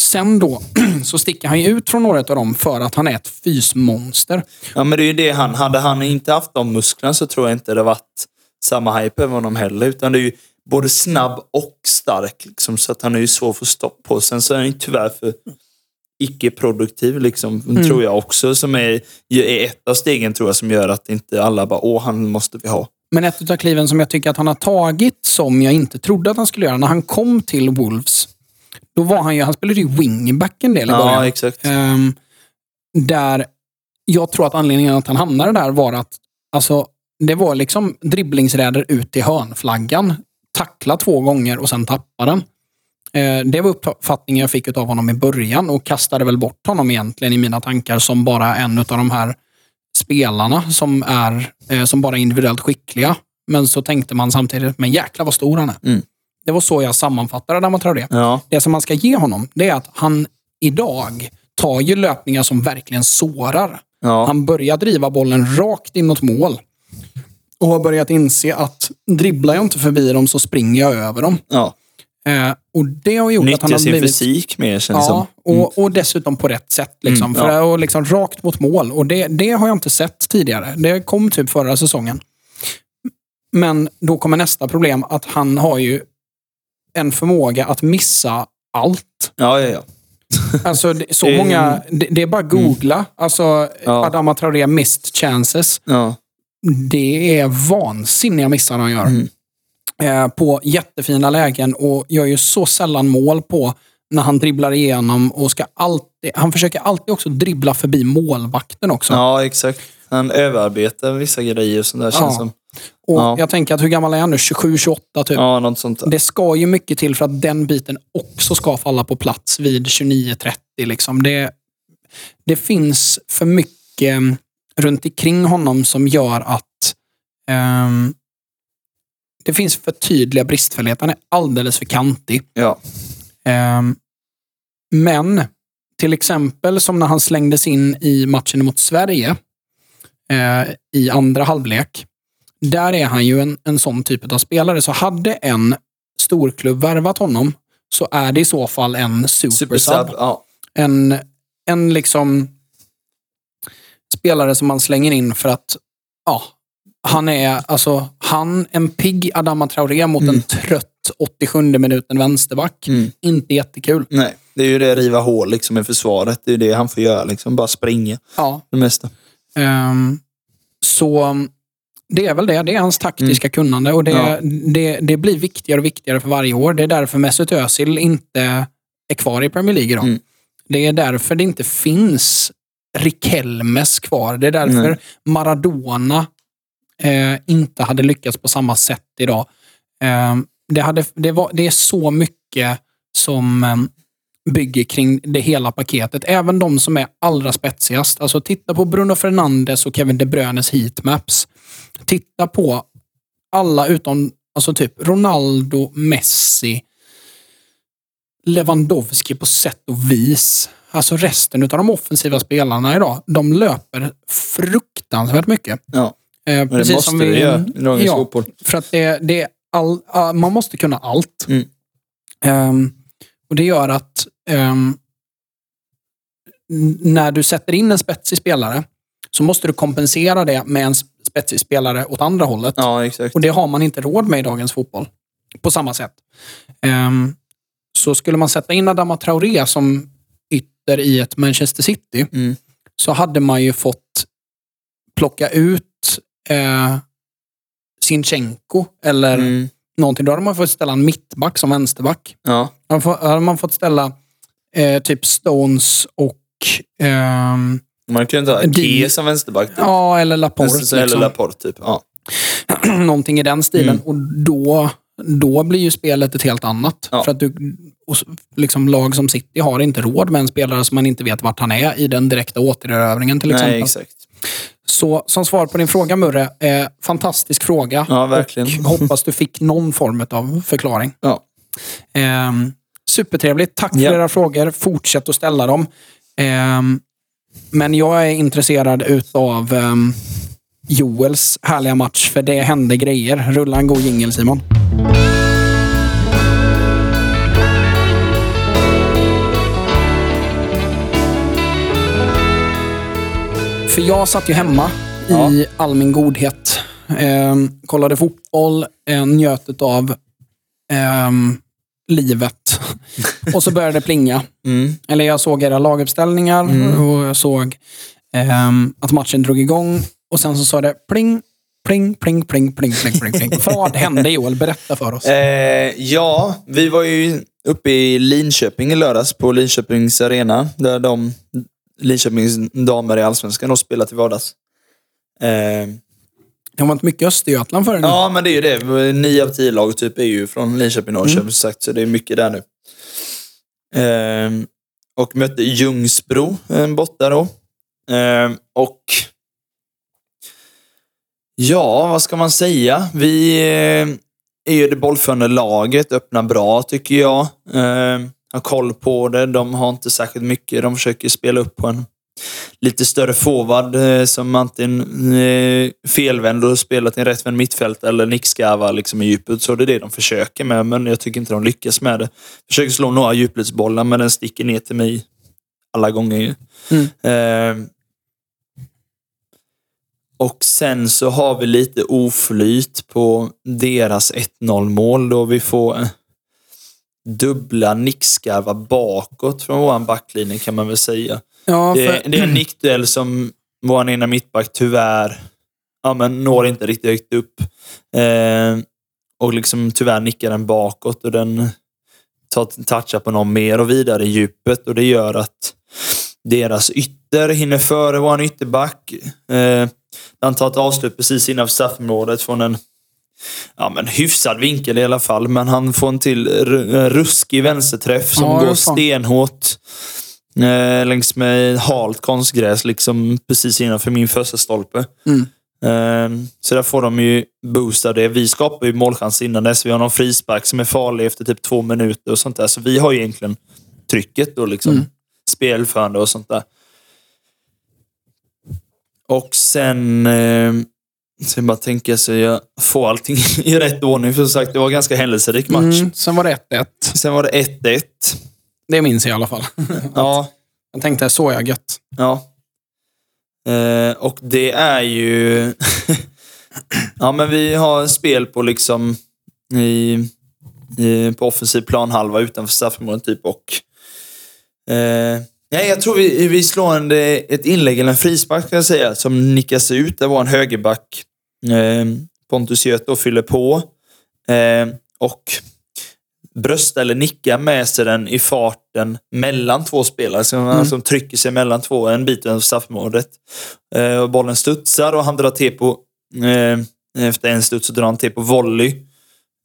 Sen då (clears throat) så sticker han ju ut från några av dem för att han är ett fysmonster. Ja, men det är ju det han... Hade han inte haft de musklerna så tror jag inte det varit samma hype över honom heller. Utan det är ju både snabb och stark. Liksom, så att han är ju svår att få stopp på. Sen så är han ju tyvärr för icke-produktiv, liksom, Mm. tror jag också. Som är, är ett av stegen tror jag som gör att inte alla bara, åh, han måste vi ha. Men ett av kliven som jag tycker att han har tagit som jag inte trodde att han skulle göra. När han kom till Wolves, då var han ju, han spelade ju wingback en del i början. Ja, exakt. Ehm, där jag tror att anledningen att han hamnade där var att alltså, det var liksom dribblingsräder ut till hörnflaggan. Tackla två gånger och sen tappa den. Eh, det var uppfattningen jag fick av honom i början och kastade väl bort honom egentligen i mina tankar som bara en av de här spelarna som är eh, som bara är individuellt skickliga. Men så tänkte man samtidigt, men jäklar vad stor han är. Mm. Det var så jag sammanfattade Traoré. Ja. Det som man ska ge honom, det är att han idag tar ju löpningar som verkligen sårar. Ja. Han börjar driva bollen rakt inåt mål. Och har börjat inse att dribblar jag inte förbi dem så springer jag över dem. ja. Eh, Och det har gjort att han Nyttja har sin blivit... fysik mer känns Ja, som. och, och dessutom på rätt sätt. Liksom, Mm, för ja. och liksom rakt mot mål. Och det, det har jag inte sett tidigare. Det kom typ förra säsongen. Men då kommer nästa problem, att han har ju en förmåga att missa allt. Ja, ja, ja. (laughs) Alltså, så många, det, det är bara att googla. Alltså, Ja. Adama Traoré missed chances. ja. Det är vansinniga missar han gör. Mm. Eh, på jättefina lägen och gör ju så sällan mål på när han dribblar igenom och ska alltid... Han försöker alltid också dribbla förbi målvakten också. ja, exakt. Han överarbetar vissa grejer sånt där Ja. känns som. och ja. Jag tänker att hur gammal är han nu? 27-28 typ. Ja, något sånt där. Det ska ju mycket till för att den biten också ska falla på plats vid 29-30. Liksom. Det, det finns för mycket runt omkring honom som gör att ehm, det finns för tydliga bristfälligheter. Han är alldeles för kantig. Ja. Ehm, men till exempel som när han slängdes in i matchen mot Sverige eh, i andra halvlek. Där är han ju en, en sån typ av spelare. Så hade en storklubb värvat honom så är det i så fall en supersub. Supersub. Ja. En, en liksom spelare som man slänger in för att ja, han är alltså han en pigg Adama Traoré mot en trött 87 minuten vänsterback. Mm. Inte jättekul. Nej, det är ju det riva hål liksom i försvaret. Det är det han får göra. Liksom. Bara springa Ja. det mesta. Ehm, så um, det är väl det. Det är hans taktiska kunnande och det, Ja. det, det blir viktigare och viktigare för varje år. Det är därför Mesut Özil inte är kvar i Premier League idag. Mm. Det är därför det inte finns Rikelmes kvar. Det är därför Nej. Maradona eh, inte hade lyckats på samma sätt idag. Ehm, det, hade, det, var, det är så mycket som em, bygger kring det hela paketet. Även de som är allra spetsigast. Alltså titta på Bruno Fernandes och Kevin De Bruynes heatmaps. Titta på alla utom alltså typ Ronaldo, Messi, Lewandowski på sätt och vis. Alltså resten av de offensiva spelarna idag, de löper fruktansvärt mycket. Ja. Eh, Men det måste det göra i dagens ja, fotboll. för att det, det är all, ah, man måste kunna allt. Mm. Ehm, och det gör att n- när du sätter in en spetsig spelare så måste du kompensera det med en spetsig spelare åt andra hållet. ja, exakt. Och det har man inte råd med i dagens fotboll. På samma sätt. Ehm, så skulle man sätta in Adama Traoré som ytter i ett Manchester City Mm. så hade man ju fått plocka ut eh, Sinchenko eller Mm. någonting. Då hade man fått ställa en mittback som vänsterback. Ja. Då hade man- fått ställa eh, typ Stones och ehm, Man kan ju inte ha Di- G som vänsterback. Typ. ja, eller Laporte. Eller liksom. Laporte, typ. Ja. (clears throat) någonting i den stilen. Mm. Och då, då blir ju spelet ett helt annat. Ja. För att du, och liksom lag som City har inte råd med en spelare som man inte vet vart han är i den direkta återerövringen till exempel. Nej, exakt. Så som svar på din fråga Murre, eh, fantastisk fråga. Ja, verkligen. Och hoppas du fick någon form av förklaring. Ja. Ehm, supertrevligt. Tack för Ja. era frågor. Fortsätt att ställa dem. Ehm, men jag är intresserad utav um, Joels härliga match, för det hände grejer. Rulla en god jingel Simon. För jag satt ju hemma i all min godhet. Ehm, kollade fotboll, eh, njöt av ehm, livet. (laughs) Och så började det plinga. Mm. Eller jag såg era laguppställningar och jag såg ehm, att matchen drog igång. Och sen så sa det pling, pling, pling, pling, pling, pling, pling, pling. Vad hände Joel? Berätta för oss. Eh, ja, vi var ju uppe i Linköping i lördags på Linköpings arena. Där de Linköpings damer i Allsvenskan har spelat till vardags. Eh, Det var inte mycket Östergötland för nu. ja, men det är ju det. Nio av tio lag typ är ju från Linköping och Norrköping, sagt, så det är mycket där nu. Eh, och mötte Ljungsbro eh, borta då. Eh, och Ja, vad ska man säga? Vi eh, är ju det bollförande laget, öppnar bra tycker jag. Eh, har koll på det. De har inte särskilt mycket. De försöker spela upp på en lite större forward eh, som antingen eh, felvänd och spelar till en rättvänd mittfält eller nickskarvar liksom i djupet. Så det är det de försöker med, men jag tycker inte de lyckas med det. Försöker slå några djupledsbollar, men den sticker ner till mig alla gånger. Mm. Eh, och sen så har vi lite oflyt på deras 1-0 mål då vi får eh, dubbla nickskarvar bakåt från vår backlinje kan man väl säga. Ja, Det, för, det är en nickduell som vår ena mittback tyvärr ja, men når inte riktigt högt upp. Eh, och liksom tyvärr nickar den bakåt och den tar touchar på någon mer och vidare i djupet och det gör att deras ytter hinner före vår ytterback. Eh, han tar ett avslut precis innanför straffområdet från en ja, men hyfsad vinkel i alla fall. Men han får en till ruskig vänsterträff som Ja, går stenhårt eh, längs med halt konstgräs liksom precis innanför min första stolpe. Mm. Eh, så där får de ju boost av det. Vi skapar ju målchans innan dess. Vi har någon frispark som är farlig efter typ två minuter och sånt där. Så vi har ju egentligen trycket och liksom Mm. Spelförande och sånt där. Och sen... Eh, sen bara tänka så jag får allting (laughs) i rätt ordning. För som sagt, det var en ganska händelserik match. mm, sen var det 1-1. Sen var det 1-1. Det minns jag i alla fall. (laughs) Ja, Jag tänkte, så jag gött. ja. Eh, och det är ju... (laughs) ja, men vi har spel på liksom i, i, på offensiv planhalva utanför straffområdet typ och... Eh, nej, jag tror vi, vi slår en, ett inlägg eller en frispark ska jag säga som nickas ut. Det var en högerback. Eh, Pontus Göth då fyller på. Eh, och brösta eller nicka med sig den i farten mellan två spelare. Så han som trycker sig mellan två en bit över straffområdet. Eh, bollen studsar och han drar till på... Eh, efter en studs så drar han till på volley.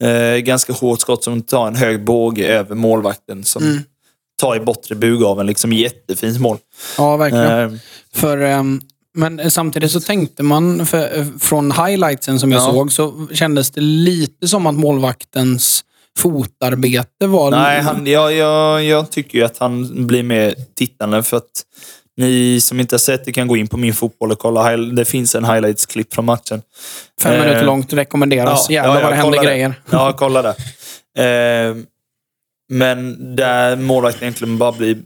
Eh, ganska hårt skott som tar en hög båge över målvakten som Mm. Tar i bortre bugaveln. Liksom jättefint mål. Ja, verkligen. Eh, För, ehm, men samtidigt så tänkte man, för, eh, från highlightsen som jag Ja. såg, så kändes det lite som att målvaktens fotarbete var... Nej, han, jag, jag, jag tycker ju att han blir mer tittande för att ni som inte har sett det kan gå in på min fotboll och kolla. Det finns en highlights-klipp från matchen. Fem eh, minuter långt rekommenderas. Jävlar vad det händer grejer. Ja, kolla det. (laughs) Eh, men där målvakten egentligen bara blir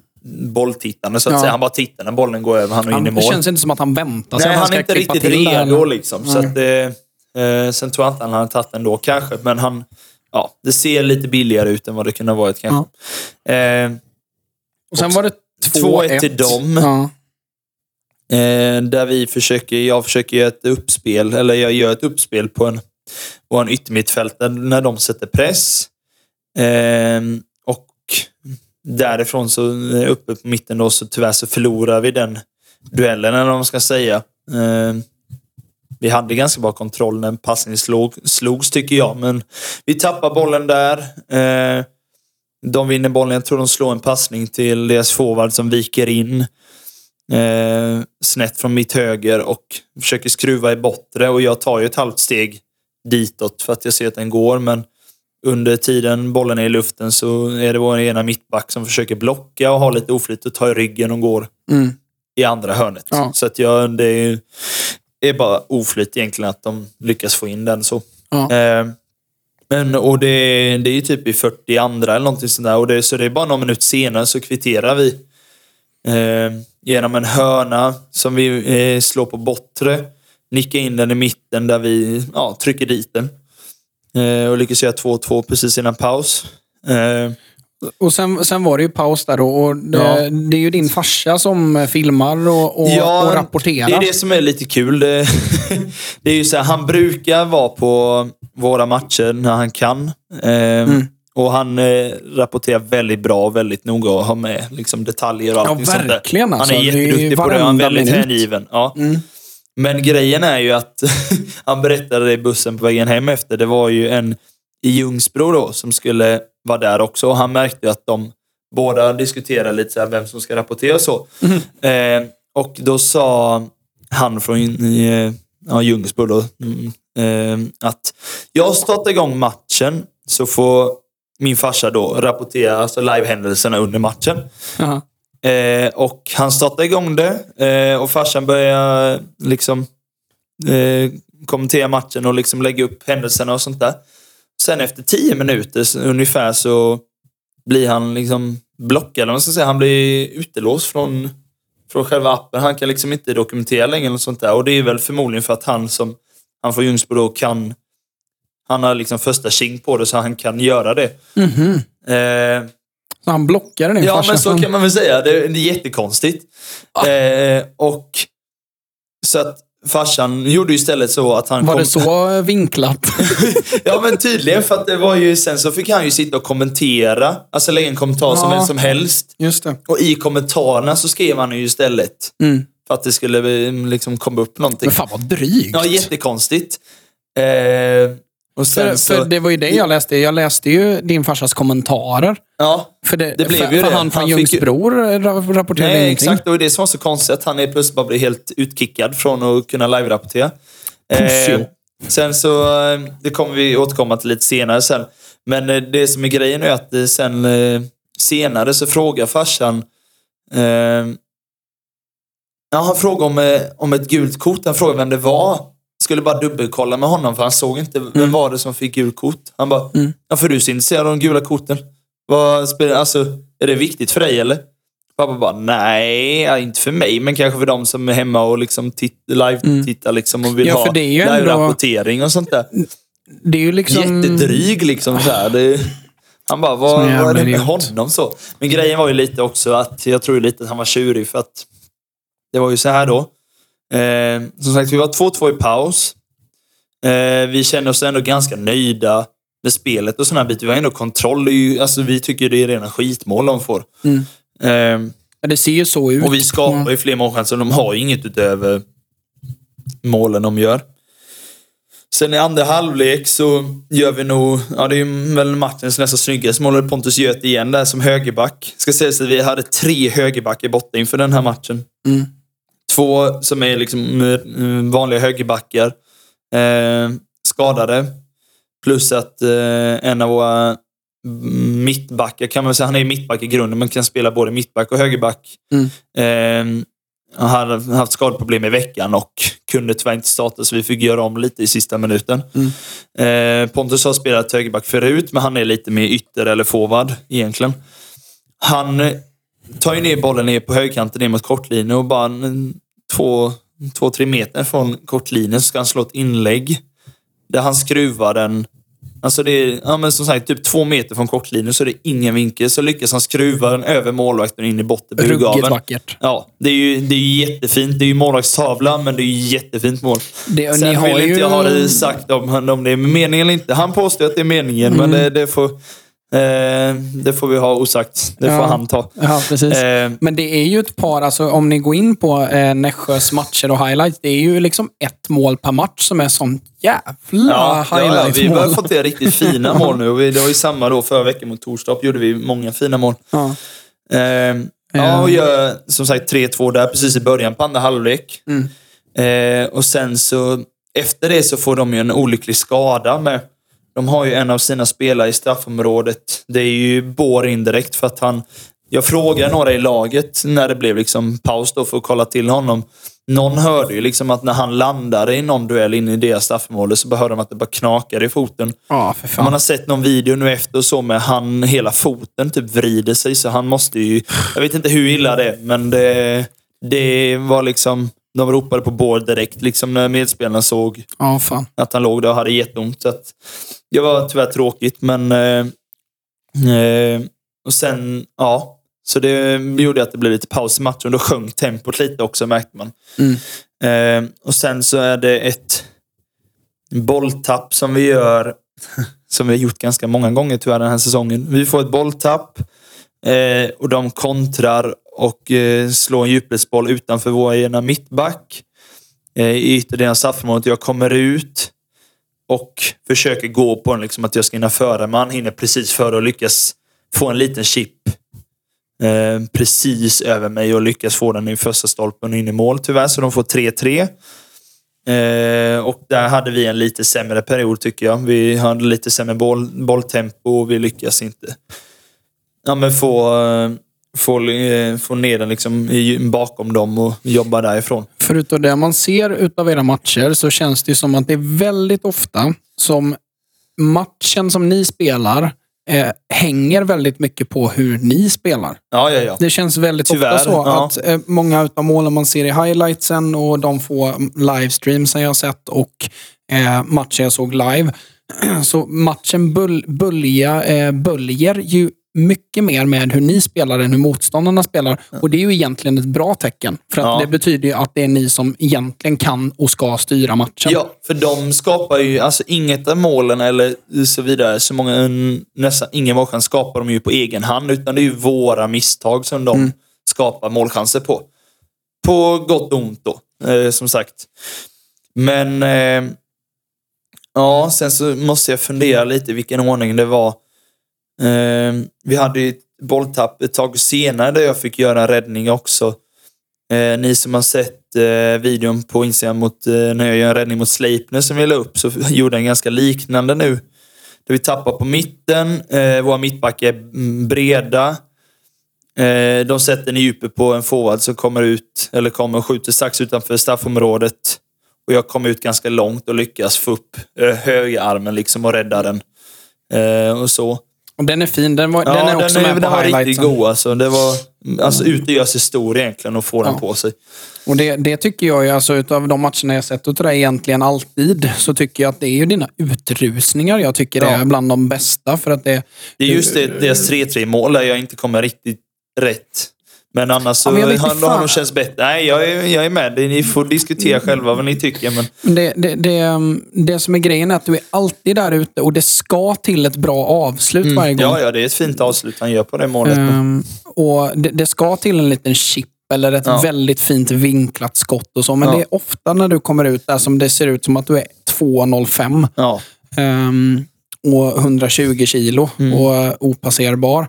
bolltittande, så att Ja. säga. Han bara tittar när bollen går över han och in i Han, mål. det känns inte som att han väntar sig Nej, att han han ska är inte klippa riktigt till där. redo liksom. Så Nej. att eh, sen tror jag inte han hade tagit den då kanske, men han... Ja, det ser lite billigare ut än vad det kunde ha varit kanske. Eh, Och sen var det 2-1 2-1 till dem. Ja. Eh, där vi försöker, jag försöker göra ett uppspel, eller jag gör ett uppspel på en, på en yttermittfältare när de sätter press. Eh, och därifrån så eh, uppe på mitten då så tyvärr så förlorar vi den duellen, eller vad man ska säga. Eh, vi hade ganska bra kontroll när passningen slog, slogs, tycker jag. Men vi tappar bollen där. Eh, de vinner bollen. Jag tror de slår en passning till deras forward som viker in eh, snett från mitt höger och försöker skruva i bortre. Och jag tar ju ett halvt steg ditåt för att jag ser att den går. Men under tiden bollen är i luften så är det vår ena mittback som försöker blocka och ha lite oflyt och ta i ryggen och går Mm. i andra hörnet. Ja. Så att jag, det är, är bara oflyt egentligen att de lyckas få in den så. Ja. Eh, men, och det, det är ju typ i 42 eller någonting sånt där. Och det, så det är bara någon minut senare så kvitterar vi eh, genom en hörna som vi eh, slår på bortre. Nickar in den i mitten där vi ja, trycker dit den. Eh, och lyckas göra 2-2 precis innan paus. Eh, Och sen, sen var det ju paus där. Och det, Ja. det är ju din farsa som filmar och, och, och rapporterar. Det är det som är lite kul. Det, (laughs) det är ju så här, han brukar vara på våra matcher när han kan. Eh, Och han eh, rapporterar väldigt bra och väldigt noga och har med liksom, detaljer och Ja, allting sånt där. alltså. Han är ju jätteduktig på det han är väldigt hängiven. Ja. Mm. Men grejen är ju att (laughs) han berättade det i bussen på vägen hem efter. Det var ju en i Ljungsbro då som skulle vara där också. Och han märkte ju att de båda diskuterade lite så vem som ska rapportera och så. Eh, och då sa han från eh, ja, Ljungsbro då, mm, eh, att jag startar igång matchen så får min farsa då rapportera alltså livehändelserna under matchen. Jaha. Eh, och han startade igång det eh, och farsan började liksom eh, kommentera matchen och liksom lägga upp händelserna och sånt där. Sen efter tio minuter ungefär så blir han liksom blockad. eller man ska säga. Han blir utelåst från, från själva appen. Han kan liksom inte dokumentera längre eller sånt där. Och det är väl förmodligen för att han som han från Ljungsbro då kan han har liksom första tjing på det så han kan göra det. Eh, Så han blockade din Ja, farsa men så kan man väl säga. Det, det är jättekonstigt. Eh, och Så att farsan gjorde ju istället så att han Var kom... det så vinklat? (laughs) Ja, men tydligen. För att det var ju... Sen så fick han ju sitta och kommentera. Alltså lägga en kommentar som Ja. vem som helst. Just det. Och i kommentarerna så skrev han ju istället. Mm. För att det skulle eh, liksom komma upp någonting. Men fan vad drygt. Ja, jättekonstigt. Eh, och För, så... för det var ju det jag läste. Jag läste ju din farsas kommentarer. ja, För, det, Det blev för, ju för det. han från Han ju- Ljungsbro ra- rapporterade Nej, ingenting. exakt. Och det som var så konstigt att han är plötsligt bara blir helt utkickad från att kunna live-rapportera. Pussio. sen så, eh, det kommer vi återkomma till lite senare sen. Men eh, det som är grejen är att eh, sen eh, senare så frågar farsan eh, Ja, han frågade om, eh, om ett gult kort. Han frågade vem det var. Skulle bara dubbelkolla med honom för han såg inte vem var det som fick gult kort. Han bara, Mm. ja, för du är så intresserad av de gula korten. Vad spelar, alltså, är det viktigt för dig eller? Pappa bara, nej, inte för mig, men kanske för de som är hemma och liksom titt, live-tittar liksom och vill Mm. Ja, ha är live-rapportering och sånt där. Det är ju liksom... Jättedryg liksom. Så här. Det, han bara, vad, vad är det med honom så? Men grejen var ju lite också att, jag tror lite att han var tjurig för att det var ju så här då. Eh, som sagt, vi var 2-2 i paus. Eh, vi kände oss ändå ganska nöjda med spelet och sådana bitar. Vi har ändå kontroll. Ju, alltså, vi tycker det är rena skitmål de får. Mm. Eh, Ja, det ser ju så ut. och vi skapar ju fler målchanser. De har ju inget utöver målen de gör. Sen i andra halvlek så gör vi nog, ja det är väl matchens nästan snyggaste mål. Pontus Göt igen där som högerback. Ska sägas att vi hade tre högerbackar borta inför den här matchen. Mm. Två som är liksom eh, vanliga högerbackar. Eh, skadade. Plus att eh, en av våra mittbackar, kan man säga, han är mittback i grunden, men kan spela både mittback och högerback. Mm. Eh, han hade haft skadeproblem i veckan och kunde tyvärr inte starta, så vi fick göra om lite i sista minuten. Eh, Pontus har spelat högerback förut, men han är lite mer ytter eller forward egentligen. Han tar ju ner bollen ner på högkanten ner mot kortlinjen och bara en, två, två, tre meter från kortlinjen så ska han slå ett inlägg. Där han skruvar den Alltså det är, ja men som sagt, typ två meter från kortlinjen så är det ingen vinkel. Så lyckas han skruva den över målvakten in i botten på Ruggigt vackert. Ja, det är ju det är ju jättefint. Det är ju målvaktstavla, men det är ju jättefint mål. Det, Sen vill ju... inte jag ha det sagt om, om det är meningen eller inte. Han påstår att det är meningen, Mm. men det, det, får, eh, det får vi ha osagt. Det får Ja. han ta. Ja, precis. Eh, Men det är ju ett par, alltså, om ni går in på eh, Nässjös matcher och highlights, det är ju liksom ett mål per match som är sånt jävla Ja, ja, ja, vi har fått det riktigt fina (laughs) mål nu. Vi, det var ju samma då förra veckan mot Torstorp. gjorde vi många fina mål. Ja. Eh, ja, och gör som sagt 3-2 där precis i början på andra halvlek. Mm. Eh, och sen så, efter det så får de ju en olycklig skada med. De har ju en av sina spelare i straffområdet. Det är ju Bår indirekt för att han... Jag frågade några i laget när det blev liksom paus då för att kolla till honom. Någon hörde ju liksom att när han landade i någon duell inne i deras straffområde så hörde de att det bara knakade i foten. Ja, för fan. Man har sett någon video nu efter och så med han, hela foten typ vrider sig så han måste ju... Jag vet inte hur illa det är, men det, det var liksom... De ropade på båd direkt liksom när medspelarna såg Ja, att han låg där och hade jätteont. Så att, det var tyvärr tråkigt, men... Eh, eh, och sen, ja. Så det gjorde att det blev lite paus i matchen. Då sjönk tempot lite också, märkte man. Mm. Eh, och sen så är det ett bolltapp som vi gör, (laughs) som vi har gjort ganska många gånger tyvärr den här säsongen. Vi får ett bolltapp eh, och de kontrar och eh, slår en djupledsboll utanför vår ena mittback eh, i ytterdelen av straffområdet. Jag kommer ut och försöker gå på den, liksom att jag ska hinna före. Man hinner precis före och lyckas få en liten chip eh, precis över mig och lyckas få den i första stolpen och in i mål tyvärr. Så de får 3-3. Eh, och där hade vi en lite sämre period tycker jag. Vi hade lite sämre boll, bolltempo och vi lyckas inte ja, men få, eh, få, eh, få ner den liksom bakom dem och jobba därifrån. Förutom det man ser utav era matcher så känns det som att det är väldigt ofta som matchen som ni spelar eh, hänger väldigt mycket på hur ni spelar. Ja, ja, ja. Det känns väldigt Tyvärr, ofta så ja. att eh, många av målen man ser i highlightsen och de få livestreams jag har sett och eh, matcher jag såg live. (clears throat) Så matchen bull, bölja, eh, böljer ju mycket mer med hur ni spelar än hur motståndarna spelar. Och det är ju egentligen ett bra tecken. För att Ja. det betyder ju att det är ni som egentligen kan och ska styra matchen. Ja, för de skapar ju, alltså inget av målen eller så vidare, så många, mm, nästan ingen målchans skapar de ju på egen hand, utan det är ju våra misstag som de skapar målchanser på. På gott och ont då, eh, som sagt. Men, eh, ja, sen så måste jag fundera lite vilken ordning det var. Eh, vi hade ju ett bolltapp ett tag senare där jag fick göra en räddning också. Eh, ni som har sett eh, videon på Instagram mot, eh, när jag gör en räddning mot Sleipner som vi la upp så (laughs) gjorde jag en ganska liknande nu. Där vi tappar på mitten. Eh, våra mittbackar är mm, breda. Eh, de sätter en djupet på en forward som kommer ut, eller kommer och skjuter strax utanför straffområdet. Och jag kommer ut ganska långt och lyckas få upp eh, högerarmen liksom och rädda den. Eh, och så. Och den är fin. Den, var, Ja, den är också den, med den på var riktigt god alltså. Det var alltså, ut och göra sig stor egentligen och få den Ja. på sig. Och det, det tycker jag, ju, alltså, utav de matcherna jag sett utav dig egentligen alltid, så tycker jag att det är ju dina utrusningar jag tycker Ja. är bland de bästa. För att det, Det är just det, deras 3-3 mål där jag inte kommer riktigt rätt. Men annars så Ja, men har de känts bättre. Nej, jag är, jag är med. Ni får diskutera själva vad ni tycker. Men Det, det, det, um, det som är grejen är att du är alltid där ute och det ska till ett bra avslut varje gång. ja, ja, det är ett fint avslut han gör på det målet. Ehm, och det, det ska till en liten chip eller ett Ja. väldigt fint vinklat skott och så. Men Ja. det är ofta när du kommer ut där som det ser ut som att du är 2,05 Ja. ehm, och 120 kilo Mm. och eh, opasserbar.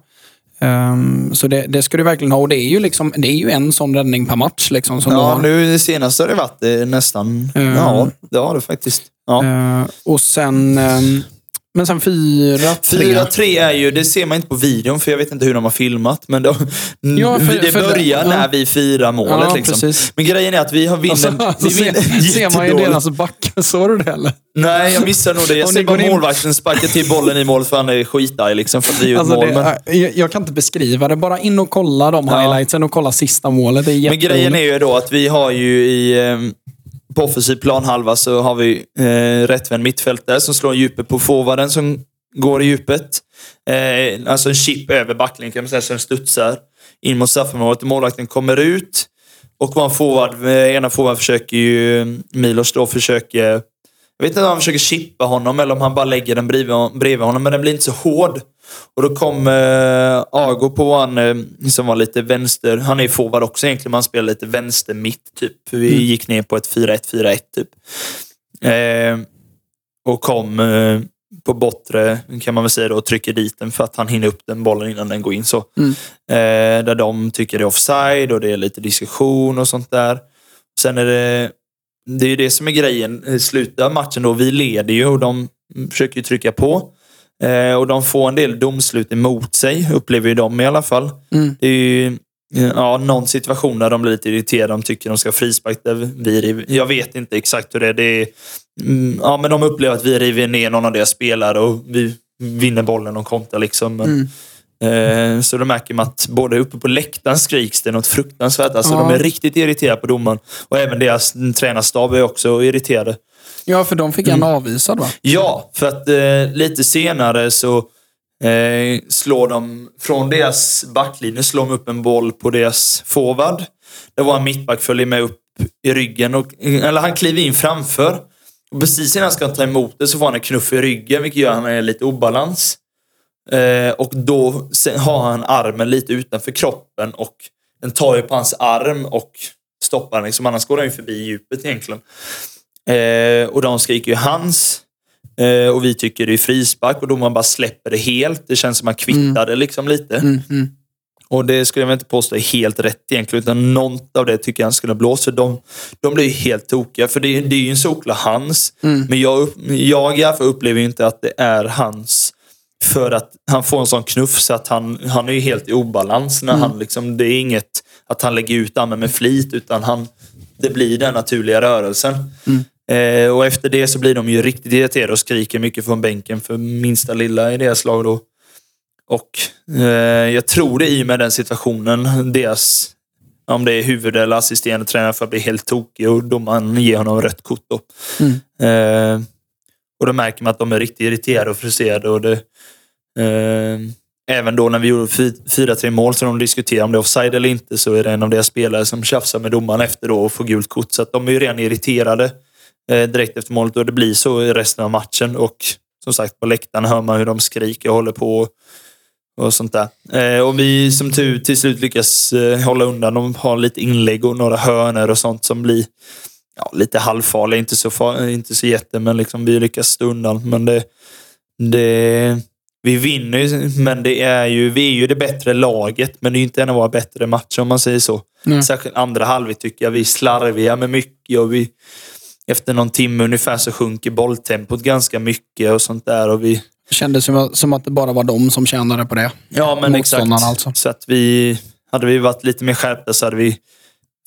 Ehm, så det, det ska du verkligen ha. Och det är ju, liksom, det är ju en sån räddning per match. Liksom, som Ja, nu senast har det varit eh, nästan... Mm. Ja, det har det faktiskt. Ja. Ehm, och sen, ehm, men sen 4-3. 4-3 är ju, det ser man inte på videon för jag vet inte hur de har filmat. Men de, (laughs) Ja, för- det börjar ja. när vi firar målet. Ja, liksom. precis. Men grejen är att vi har vinner, Alltså, vi så vinner ser, ser man ju deras backar. (laughs) Såg du det eller? Nej, jag missar nog det. Jag ser bara in- målvakten sparka till bollen i mål för han är skitarg liksom, för att vi Alltså mål. det, Men, jag, jag kan inte beskriva det. Bara in och kolla de Ja. highlightsen och kolla sista målet. Det är men grejen är ju då att vi har ju i... På offensiv planhalva så har vi eh, rättvänd mittfältare som slår djupet på forwarden som går i djupet. Eh, alltså en chip över backlinjen kan man säga, så den studsar in mot straffområdet. Målvakten kommer ut och vår forward, eh, ena forwarden försöker ju, Milos då försöker, jag vet inte om han försöker chippa honom eller om han bara lägger den bredvid, bredvid honom, men den blir inte så hård. Och då kom eh, Ago på han eh, som var lite vänster, han är forward också egentligen, men han spelar lite vänster mitt typ. Vi gick ner på ett 4-1-4-1 typ. Eh, och kom eh, på bortre, kan man väl säga då, och trycker dit den för att han hinner upp den bollen innan den går in. så. Mm. Eh, där de tycker det är offside och det är lite diskussion och sånt där. Sen är det, det är ju det som är grejen. I slutet av matchen då, vi leder ju och de försöker ju trycka på. Eh, och de får en del domslut emot sig, upplever ju de i alla fall. Mm. Det är ju ja, någon situation där de blir lite irriterade. De tycker de ska ha frispark vi. Jag vet inte exakt hur det är. Det är mm, ja, men de upplever att vi river ner någon av deras spelare och vi vinner bollen och kontrar. Liksom. Men, Mm. Eh, så då märker man att både uppe på läktaren skriks det något fruktansvärt. Alltså, Ja. De är riktigt irriterade på domaren. Och även deras tränarstab är också irriterade. Ja, för de fick Mm. en avvisad va? Ja, för att eh, lite senare så eh, slår de från deras backlinje slår de upp en boll på deras forward. Där var en mittback följer med upp i ryggen. Och, eller han kliver in framför. Och precis innan han ska ta emot det så får han en knuff i ryggen vilket gör att han är lite obalans. Eh, och då har han armen lite utanför kroppen och den tar ju på hans arm och stoppar den. Liksom, annars går den ju förbi djupet egentligen. Eh, och de skriker ju hans. Eh, och vi tycker det är frispark och domaren bara släpper det helt. Det känns som att man kvittade liksom lite. Mm, mm. Och det skulle jag väl inte påstå är helt rätt egentligen. Utan något av det tycker jag han skulle ha blåst. De, de blir ju helt tokiga. För det, det är ju en solklar hans. Mm. Men jag, jag i alla fall upplever inte att det är hans för att han får en sån knuff så att han, han är ju helt i obalans. När han liksom, det är inget att han lägger ut armen med flit utan han, det blir den naturliga rörelsen. Eh, och efter det så blir de ju riktigt irriterade och skriker mycket från bänken för minsta lilla i deras lag. Då. Och eh, jag tror det i och med den situationen, deras, om det är huvud eller assisterande tränare för att bli helt tokig och domaren ger honom rött kort. Då. Eh, och då märker man att de är riktigt irriterade och frustrerade. Och det, eh, även då när vi gjorde 4-3 mål så de diskuterar om det är offside eller inte så är det en av deras spelare som tjafsar med domaren efter då och får gult kort. Så att de är ju redan irriterade eh, direkt efter målet och det blir så i resten av matchen. Och som sagt, på läktaren hör man hur de skriker och håller på och sånt där. Eh, och vi som tur till slut lyckas eh, hålla undan. De har lite inlägg och några hörner och sånt som blir ja, lite halvfarliga. Inte så, far, inte så jätte, men liksom, vi lyckas undan. Men det, det, vi vinner ju, men det är ju, vi är ju det bättre laget. Men det är ju inte en av våra bättre matcher om man säger så. Nej. Särskilt andra halvlek tycker jag. Vi är slarviga med mycket och vi, efter någon timme ungefär så sjunker bolltempot ganska mycket och sånt där. Och vi, Det kändes som, att det bara var de som tjänade på det. Ja, men exakt. Alltså. Så att vi, hade vi varit lite mer skärpta så hade vi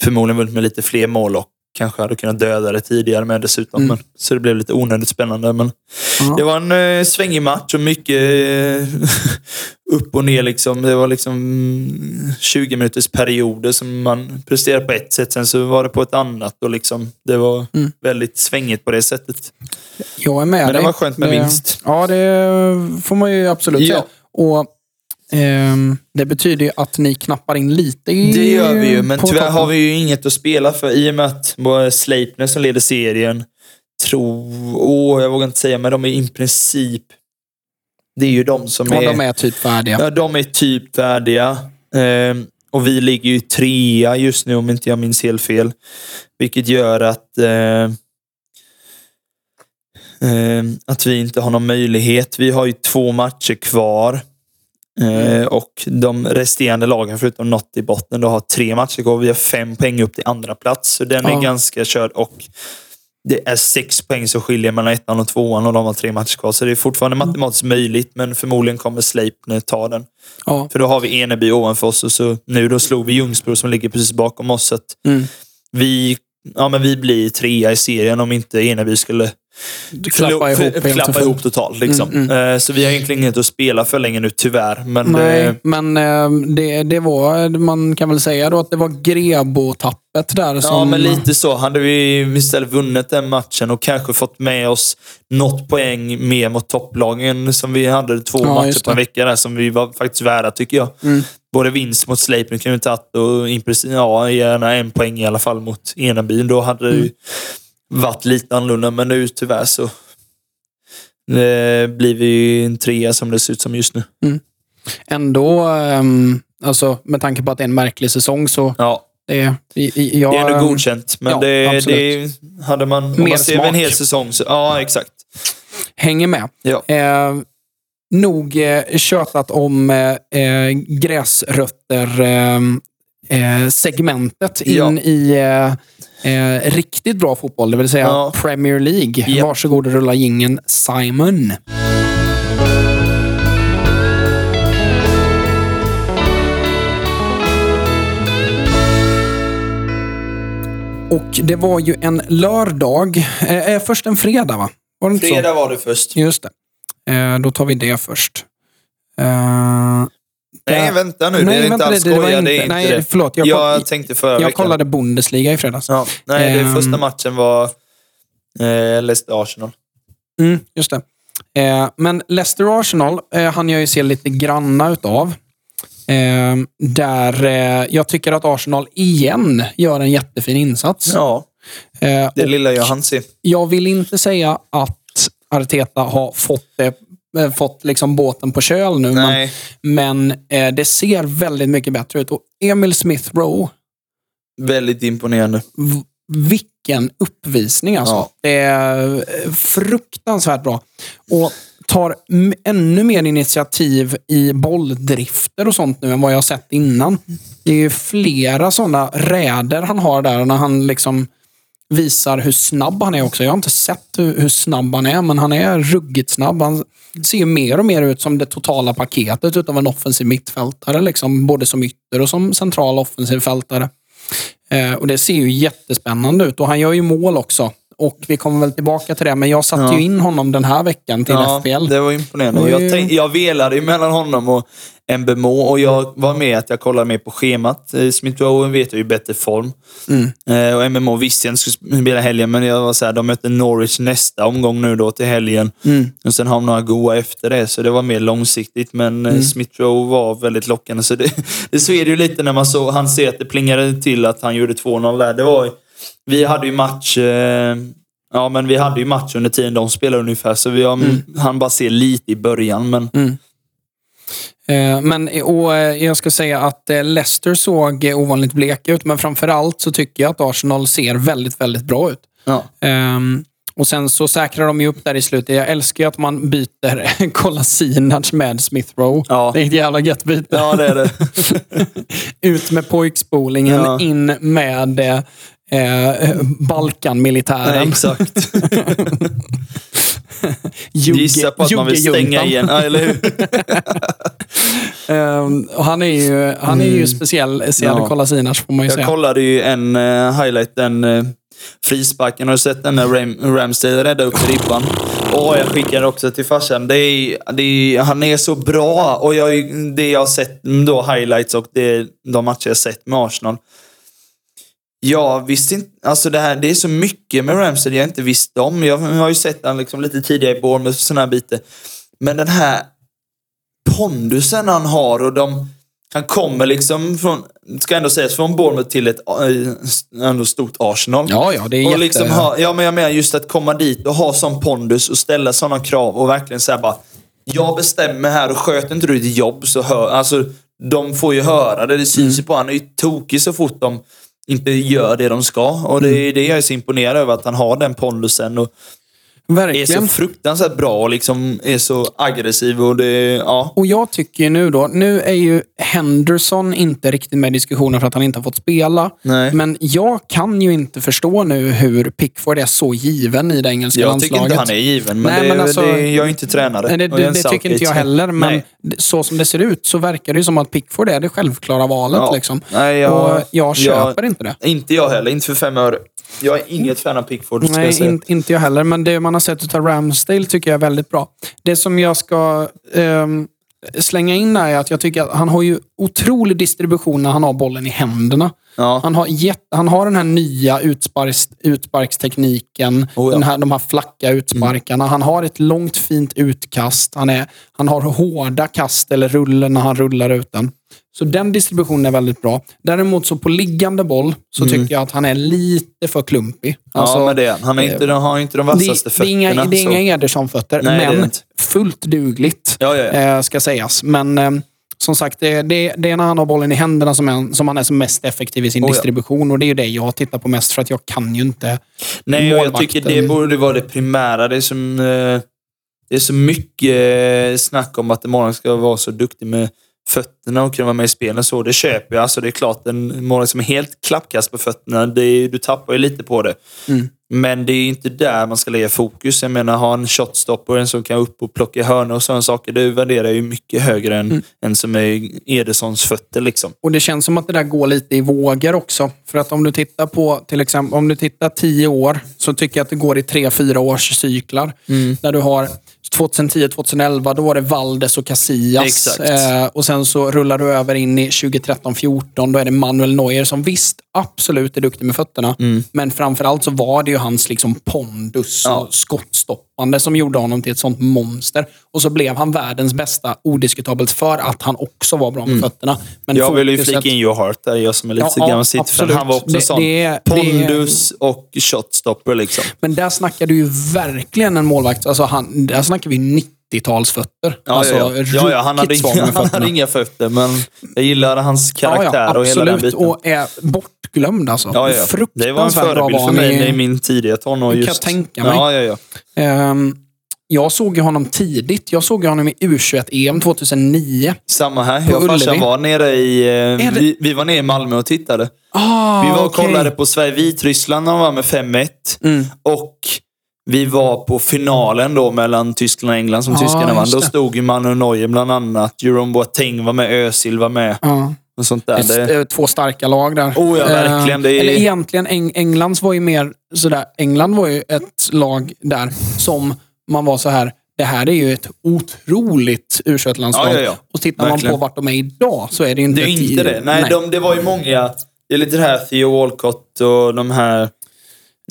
förmodligen vunnit med lite fler mål och kanske hade kunnat döda det tidigare med dessutom. Men, så det blev lite onödigt spännande. Men. Det var en eh, svängig match och mycket eh, (laughs) upp och ner. Liksom. Det var liksom mm, 20 minuters perioder som man presterade på ett sätt. Sen så var det på ett annat. Och liksom, det var Mm. väldigt svängigt på det sättet. Jag är med Men det dig. var skönt med Det- vinst. Ja, det får man ju absolut Ja. säga. Och Det betyder ju att ni knappar in lite Det gör vi ju, men tyvärr toppen. har vi ju inget att spela för i och med att Sleipner som leder serien tror... Åh, jag vågar inte säga, men de är i princip... Det är ju de som Ja, är... de är typ färdiga. Ja, de är typ färdiga. Ehm, och vi ligger ju trea just nu om inte jag minns helt fel. Vilket gör att, eh, ehm, att vi inte har någon möjlighet. Vi har ju två matcher kvar. Eh, och de resterande lagen, förutom något i botten, då har tre matcher kvar. Vi har fem poäng upp till andra plats så den Ja. är ganska körd. Och det är sex poäng som skiljer mellan ettan och tvåan och de har tre matcher kvar. Så det är fortfarande matematiskt möjligt, men förmodligen kommer Sleipner ta den. Ja. För då har vi Eneby ovanför oss och så nu då slog vi Ljungsbro som ligger precis bakom oss. Så Mm. vi, ja, men vi blir trea i serien om inte Eneby skulle Klappa ihop klappa ihop totalt. Liksom. Mm, Eh, Så vi har egentligen inget att spela för länge nu, tyvärr. Men Nej, eh, men eh, det, det var, man kan väl säga då att det var Grebo-tappet där som... Ja, men lite så. Hade vi istället vunnit den matchen och kanske fått med oss något poäng mer mot topplagen som vi hade två Ja, matcher på en det. vecka där som vi var faktiskt värda tycker jag. Mm. Både vinst mot Sleipner kunde vi tagit och ja, gärna en poäng i alla fall mot Eneby. Då hade det ju varit lite annorlunda, men nu tyvärr så eh, blir vi en trea som det ser ut som just nu. Ändå, ehm, alltså, med tanke på att det är en märklig säsong så Ja, det, jag, det är ändå godkänt. Men ja, det, det hade man... Om Mer man ser över en smak. hel säsong så... Ja, exakt. hänger med. Ja. Eh, nog eh, tjötat om eh, eh, gräsrötter eh, eh, segmentet in Ja. i eh, eh, riktigt bra fotboll, det vill säga Ja. Premier League. Ja. Varsågod och rulla gingen Simon. Och det var ju en lördag. Eh, eh, först en fredag, va? Var det inte så? Fredag var det först. Just det. Eh, då tar vi det först. Eh, Nej, vänta nu. Nej, det är inte alls det. Det inte- inte nej, det. förlåt, jag Jag, koll- tänkte förra jag veckan. kollade Bundesliga i fredags. Ja, nej, det Ehm. första matchen var eh, Leicester-Arsenal. Mm, just det. Eh, men Leicester-Arsenal eh, han jag ju se lite granna utav. Eh, där eh, jag tycker att Arsenal igen gör en jättefin insats. Ja, Eh, det lilla jag hann se. jag vill inte säga att Arteta har fått, det, fått liksom båten på köl nu, men, Nej, men eh, det ser väldigt mycket bättre ut. Och Emil Smith Rowe, väldigt imponerande. vilken uppvisning alltså. Ja. Det är eh, fruktansvärt bra. Och tar ännu mer initiativ i bolldrifter och sånt nu än vad jag har sett innan. Det är ju flera sådana räder han har där när han liksom visar hur snabb han är också. Jag har inte sett hur, hur snabb han är, men han är ruggigt snabb. Han ser ju mer och mer ut som det totala paketet utav en offensiv mittfältare. Liksom, både som ytter och som central offensiv fältare. Eh, och Det ser ju jättespännande ut och han gör ju mål också. Och vi kommer väl tillbaka till det, men jag satte Ja. ju in honom den här veckan till Ja, FBL. det var imponerande. Jag, tänk, jag velade mellan honom och Mbemo och jag var med att jag kollade mer på schemat. Eh, Smith Rowe vet jag ju bättre form. Mm. Eh, och MMO visste jag inte skulle spela helgen, men jag var så här, de möter Norwich nästa omgång nu då till helgen. Mm. Och sen har de några goa efter det, så det var mer långsiktigt. Men mm. Smith Rowe var väldigt lockande. Så det, (laughs) det så är det ju lite när man så, han ser att det plingade till att han gjorde 2-0 där. Det var, vi hade ju match... Eh, Ja, men vi hade ju match under tiden de spelade ungefär, så vi har, han bara ser lite i början. Men Eh, Men, och eh, jag ska säga att eh, Leicester såg eh, ovanligt bleka ut, men framförallt så tycker jag att Arsenal ser väldigt, väldigt bra ut. ja. Ehm, och sen så säkrar de ju upp där i slutet. Jag älskar ju att man byter (laughs) Kolasinac med Smith Rowe. Ja. Det är ett jävla gött byte. ja, det är det. (laughs) Ut med pojkspolingen, Ja. in med eh, eh, Balkanmilitären. Nej, exakt. (laughs) (laughs) Jugge- Gissa på att man vill stänga igen. Ja, eller hur? (laughs) Ehm, och han är ju, han är ju speciell, Sead Mm. Ja. Kolasinac får man ju Jag säga. kollade ju en uh, highlight, den uh, frisparken. Har du sett den när Ram Ramsdale räddade upp ribban? Och jag skickade också till farsan. Det är, det är, han är så bra. Och jag, det jag har sett, då highlights och det, de matcher jag sett med Arsenal. Jag visste inte, alltså det, här, det är så mycket med Ramsdale jag inte visste om. Jag har ju sett han liksom lite tidigare i Bournemouth och sådana här bitar. Men den här pondusen han har och de, han kommer liksom från, ska ändå sägas, från Bournemouth till ett äh, ändå stort Arsenal. Ja, ja, det är och jätte... liksom ha, ja, men jag menar just att komma dit och ha sån pondus och ställa sådana krav och verkligen säga bara Jag bestämmer här och sköter inte du ditt jobb så hör, alltså de får ju höra det. Det syns ju på han är ju tokig så fort de inte gör det de ska. Och det är det jag är så imponerad över, att han har den pondusen. Och är så Verkligen. fruktansvärt bra och liksom är så aggressiv och det, ja. Och jag tycker nu då, nu är ju Henderson inte riktigt med i diskussionen för att han inte har fått spela. Nej. Men jag kan ju inte förstå nu hur Pickford är så given i det engelska Jag landslaget. tycker inte han är given, men, Nej, det, men alltså- det, jag är inte tränare. Nej, det, jag det, det tycker inte jag heller, men Nej. så som det ser ut så verkar det som att Pickford är det självklara valet. Ja. Liksom. Nej, jag- och jag köper jag- inte det. Inte jag heller, inte för fem öre. Jag är inget fan av Pickford, jag Nej, säga. in, inte jag heller. Men det man har sett av Ramsdale tycker jag är väldigt bra. Det som jag ska ehm, slänga in här är att jag tycker att han har ju otrolig distribution när han har bollen i händerna. Ja. Han, har jätt, han har den här nya utsparks, utsparkstekniken, Oh ja. den här, de här flacka utsparkarna. Han har ett långt fint utkast. Han, är, han har hårda kast eller rullen när han rullar ut den. Så den distributionen är väldigt bra. Däremot så på liggande boll så tycker jag att han är lite för klumpig. Alltså, ja, men det är han. Han, är inte, han har inte de det, vassaste det är inga, fötterna. det är inga Ederson-fötter, är men fullt dugligt. Ja, ja, ja. Eh, ska sägas. Men eh, som sagt, det, det, det är när han har bollen i händerna som, en, som han är som mest effektiv i sin Oh distribution. Och det är ju det jag tittar på mest, för att jag kan ju inte Nej, och jag målvakten. tycker det borde vara det primära. Det är, som, eh, det är så mycket eh, snack om att en målvakt ska vara så duktig med fötterna och kunna vara med i spelen. Så det köper jag. Alltså, det är klart, en målvakt som är helt klappkast på fötterna, det är, du tappar ju lite på det. Mm. Men det är inte där man ska lägga fokus. Jag menar, ha en shotstopper, en som kan upp och plocka hörnor och sådana saker. Det värderar jag ju mycket högre än, Mm. än som är Edersons fötter. Liksom. Och det känns som att det där går lite i vågor också. För att om du tittar på till exempel, om du tittar tio år så tycker jag att det går i tre, fyra års cyklar. Mm. Där du har 2010, 2011, då var det Valdes och Casillas. Eh, och sen så rullar du över in i 2013, 14 Då är det Manuel Neuer som visst absolut är duktig med fötterna. Men framförallt så var det ju hans liksom pondus Ja. och skottstoppande som gjorde honom till ett sånt monster. Och så blev han världens bästa odiskutabelt för att han också var bra med fötterna. Men Jag vill ju flika in Joe Hart där, jag som är lite Ja, ja, gammal absolut. Han var också Det- sån. det Pondus och shotstopper liksom. Men där snackar du ju verkligen en målvakt. Alltså han, där snackar vi 90-talsfötter. Ja, alltså, ja, ja. ja, han, hade inga, (laughs) han hade inga fötter, men jag gillade hans karaktär ja, ja, och hela den biten. Och är bortglömd alltså. Ja, ja. Det var en förebild för mig i- i min tidiga tonår. Det kan just. jag tänka mig. Ja, ja, ja. Ehm, jag såg ju honom tidigt. Jag såg ju honom i U21-EM 2009. Samma här. Jag och farsan var nere i... eh, det- Vi, vi var nere i Malmö och tittade. Ah, Vi var och okej. kollade på Sverige-Vitryssland när de var med 5-1. Mm. Och vi var på finalen då mellan Tyskland och England som Ja, tyskarna vann. Då stod ju Manu Neuer bland annat. Jerome Boateng var med, Özil var med. Ja. Och sånt där. Det är Det, eh, två starka lag där. Oh ja, verkligen. Det är- Eller egentligen, Eng Englands var ju mer sådär. England var ju ett lag där som man var så här. Det här är ju ett otroligt u Ja, ja, ja. Och tittar man Verkligen. på vart de är idag så är det ju inte det är inte det. Nej, De, det var ju många. Det är lite det här Theo Walcott och de här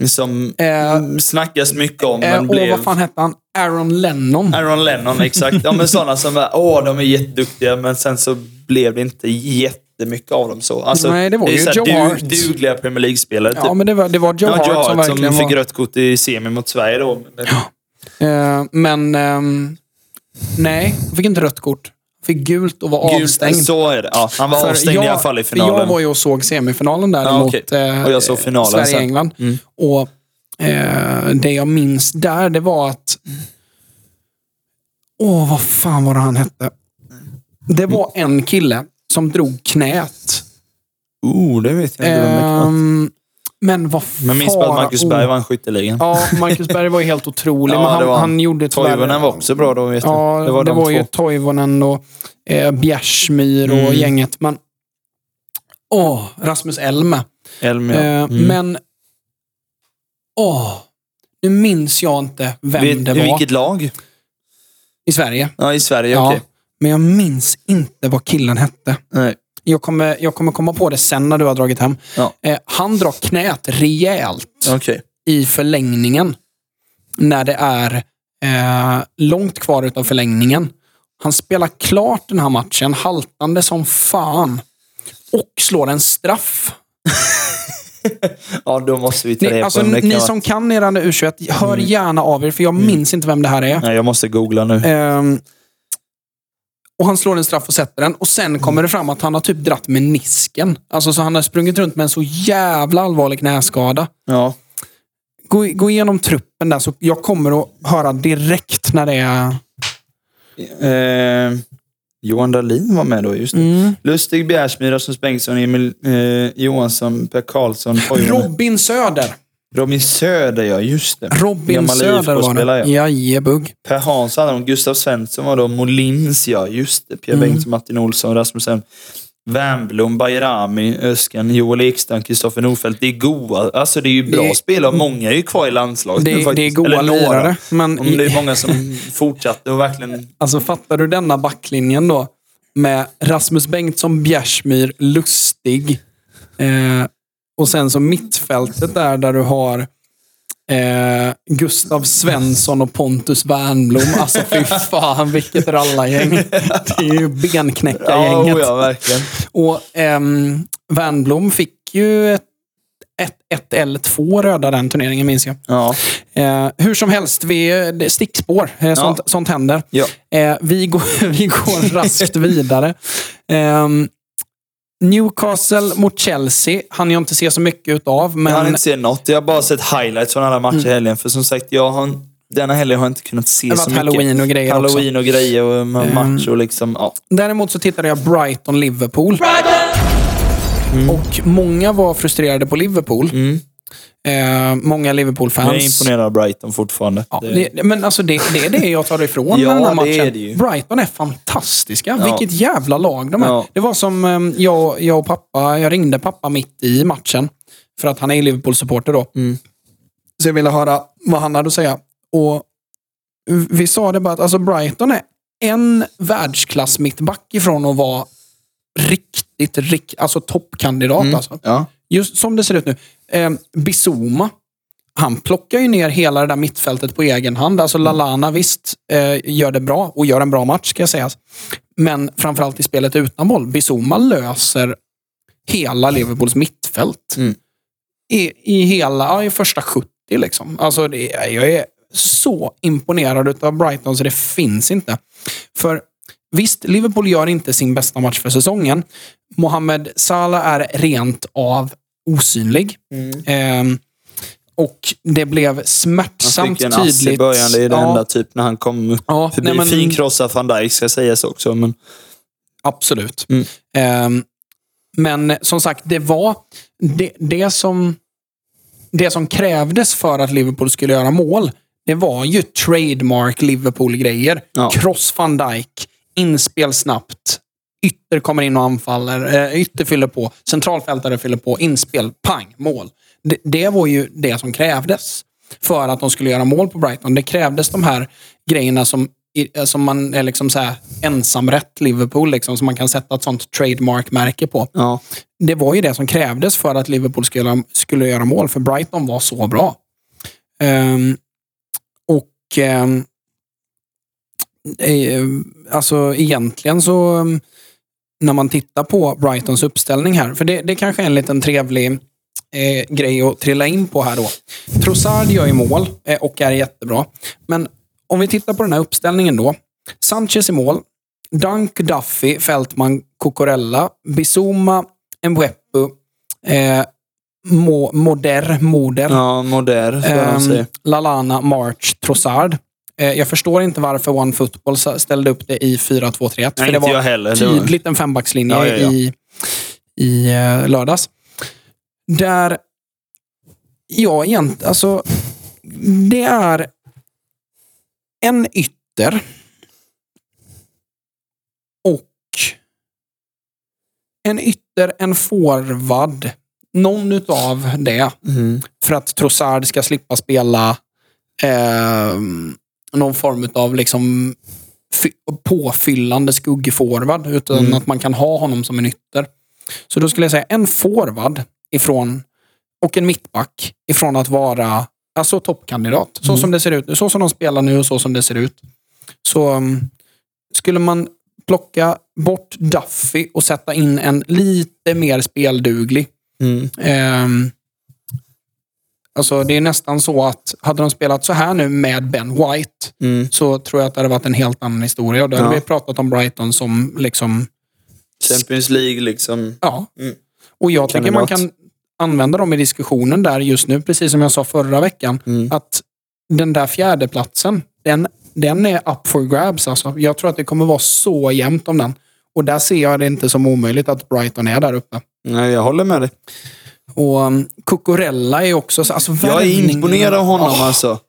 som Eh, snackas mycket om, Eh, men och blev... vad fan hette han? Aaron Lennon. Aaron Lennon, exakt. Ja, men sådana som var, åh, de är jätteduktiga, men sen så blev det inte jättemycket av dem så. Alltså, Nej, det var är ju Joe du, Hart. Dugliga Premier League-spelare. Ja, men det var, det var Joe Ja, Hart, Joe som Hart som, verkligen fick var... rött kort i semi mot Sverige då. Men, Eh, men ehm, nej, han fick inte rött kort. Fick gult och var Gult, avstängd. Så är det. Ja, han var För avstängd i jag- alla fall i för Jag finalen. var ju och såg semifinalen där Ja, mot okej. eh, Och jag såg finalen. Sverige-England. Mm. Och eh, Det jag minns där, det var att... Åh, vad fan var det han hette? Det var en kille som drog knät. Oh, det vet jag inte. Ehm, men vad fan... Men minns bara att Marcus Berg vann skytteligan. Ja, Marcus Berg var ju helt otrolig. (laughs) Ja, men han, det var han. gjorde tyvärr... Toivonen var också bra då, vet. Ja, det var, de två. ju Toivonen och eh, Bjärsmyr och Mm. gänget. Men, åh, Rasmus Elm. Elm, ja. Eh, Mm. Men, åh, nu minns jag inte vem Vet- det I var vilket lag? i Sverige. Ja, i Sverige, Ja, okej. Men jag minns inte vad killen hette. Nej. Jag kommer, jag kommer komma på det sen när du har dragit hem. Ja. Eh, han drar knät rejält Okej. i förlängningen. När det är eh, långt kvar utav förlängningen. Han spelar klart den här matchen, haltande som fan. Och slår en straff. (laughs) Ja, då måste vi ta Ni, alltså, ni som kan er U21, hör gärna av er, för jag minns inte vem det här är. Nej, jag måste googla nu. Ehm, och Han slår en straff och sätter den. Och Sen kommer det fram att han har typ dratt menisken. Alltså, så han har sprungit runt med en så jävla allvarlig knäskada. Ja. Gå, gå igenom truppen där, så jag kommer att höra direkt när det är... Eh, Johan Dahlin var med då, just det. Mm. Lustig, Bjärsmyr, Rasmus Bengtsson, Emil eh, Johansson, Per Karlsson, Toivonen. Robin Söder. Robin Söder, ja. Just det. Robin Gammal Söder var det. ja. Jajebugg. Per Hansson hade de. Gustav Svensson var då. Molins, ja. Just det. Pierre Mm. Bengtsson, Martin Olsson, Rasmus Elm. Wernbloom, Bajrami, Öskan, Joel Ekstrand, Kristoffer Nordfeldt. Det är goa. Alltså det är ju bra Det- spelare. Många är ju kvar i landslaget nu Det, det är goa lirare. Men Om det är många som (laughs) fortsatte och verkligen... Alltså fattar du denna backlinjen då? Med Rasmus Bengtsson, Bjärsmyr, Lustig. Eh, och sen så mittfältet där, där du har eh, Gustav Svensson och Pontus Wernbloom. Alltså fy (laughs) fan vilket rallargäng. Det är ju Ja, benknäckargänget. ja, verkligen. Och ehm, Wernbloom fick ju ett, ett, ett eller två röda den turneringen minns jag. Ja. Eh, hur som helst, vi, det är stickspår. Eh, sånt, sånt händer. Ja. Eh, vi, går, (laughs) vi går raskt vidare. Newcastle mot Chelsea hann jag inte se så mycket utav. Jag har Men inte sett något. Jag har bara sett highlights från alla matcher i helgen. För som sagt, jag har, denna helgen har jag inte kunnat se det så var mycket. halloween och grejer också. Halloween och grejer och match och liksom... Ja. Däremot så tittade jag Brighton-Liverpool. Och många var frustrerade på Liverpool. Mm. Eh, många Liverpool-fans. Jag är imponerad av Brighton fortfarande. Ja, Det- det, men alltså det, det är det jag tar ifrån (laughs) Ja, med den här det matchen. är. Brighton är fantastiska. Ja. Vilket jävla lag de är. Ja. Det var som eh, jag, jag och pappa, jag ringde pappa mitt i matchen. För att han är Liverpool-supporter då. Mm. Så jag ville höra vad han hade att säga. Och vi sa det bara att alltså Brighton är en världsklass mittback ifrån att vara riktigt, rikt, alltså toppkandidat. Mm. Alltså. Ja. Just som det ser ut nu. Eh, Bissouma, han plockar ju ner hela det där mittfältet på egen hand. Alltså Lalana, visst, eh, gör det bra och gör en bra match ska jag säga. Men framförallt i spelet utan boll. Bissouma löser hela Liverpools mittfält. Mm. I, I hela, i första 70 liksom. Alltså det, jag är så imponerad av Brighton så det finns inte. För visst, Liverpool gör inte sin bästa match för säsongen. Mohamed Salah är rent av osynlig. Mm. Ehm, och det blev Han smärtsamt fick en ass tydligt. i början. Det är det Ja, enda typ när han kom Ja, förbi. nej, men- Fin krossad van Dijk ska sägas också. Men, Absolut. Mm. Ehm, men som sagt, det var det, det, som, det som krävdes för att Liverpool skulle göra mål. Det var ju trademark Liverpool-grejer. Ja. Cross van Dijk, inspel snabbt, ytter kommer in och anfaller, eh, ytter fyller på, centralfältare fyller på, inspel, pang, mål. Det, det var ju det som krävdes för att de skulle göra mål på Brighton. Det krävdes de här grejerna som, eh, som man är liksom så här ensamrätt Liverpool, liksom, som man kan sätta ett sånt trademark-märke på. ja. Det var ju det som krävdes för att Liverpool skulle, skulle göra mål, för Brighton var så bra. Ehm, och eh, alltså egentligen så, um, när man tittar på Brightons uppställning här, för det, det kanske är en liten trevlig eh, grej att trilla in på här då. Trossard gör ju mål eh, och är jättebra. Men om vi tittar på den här uppställningen då. Sanchez i mål. Dunk, Duffy, Fältman, Cucurella, Bizuma, Mbwepu, eh, Mo, Moder, Moder, ja, Moder, säga. Lalana, March, Trossard. Eh, jag förstår inte varför One Football s- ställde upp det i 4-2-3-1. Nej, för det var heller. Det var- tydligt en fembackslinje Ja, ja, ja. i, i eh, lördags. Där, ja, egentligen, alltså, det är en ytter och en ytter, en forward, någon utav det. Mm. För att Trossard ska slippa spela eh, någon form av liksom fy- påfyllande skuggforward. Utan Mm. att man kan ha honom som en ytter. Så då skulle jag säga en forward ifrån och en mittback ifrån att vara alltså toppkandidat. Så Mm. som det ser ut nu. Så som de spelar nu och så som det ser ut. Så um, skulle man plocka bort Duffy och sätta in en lite mer spelduglig Mm. Ehm, alltså det är nästan så att hade de spelat så här nu med Ben White Mm. så tror jag att det hade varit en helt annan historia. Och då hade Ja. vi pratat om Brighton som liksom, Champions League liksom. ja. Mm. Och jag tycker man kan använda dem i diskussionen där just nu, precis som jag sa förra veckan. Mm. Att den där fjärdeplatsen, den, den är up for grabs. Alltså. Jag tror att det kommer vara så jämnt om den. Och där ser jag det inte som omöjligt att Brighton är där uppe. Nej, jag håller med dig. Och um, Cucurella är också... så- Alltså, Jag är imponerad av honom Ja. alltså.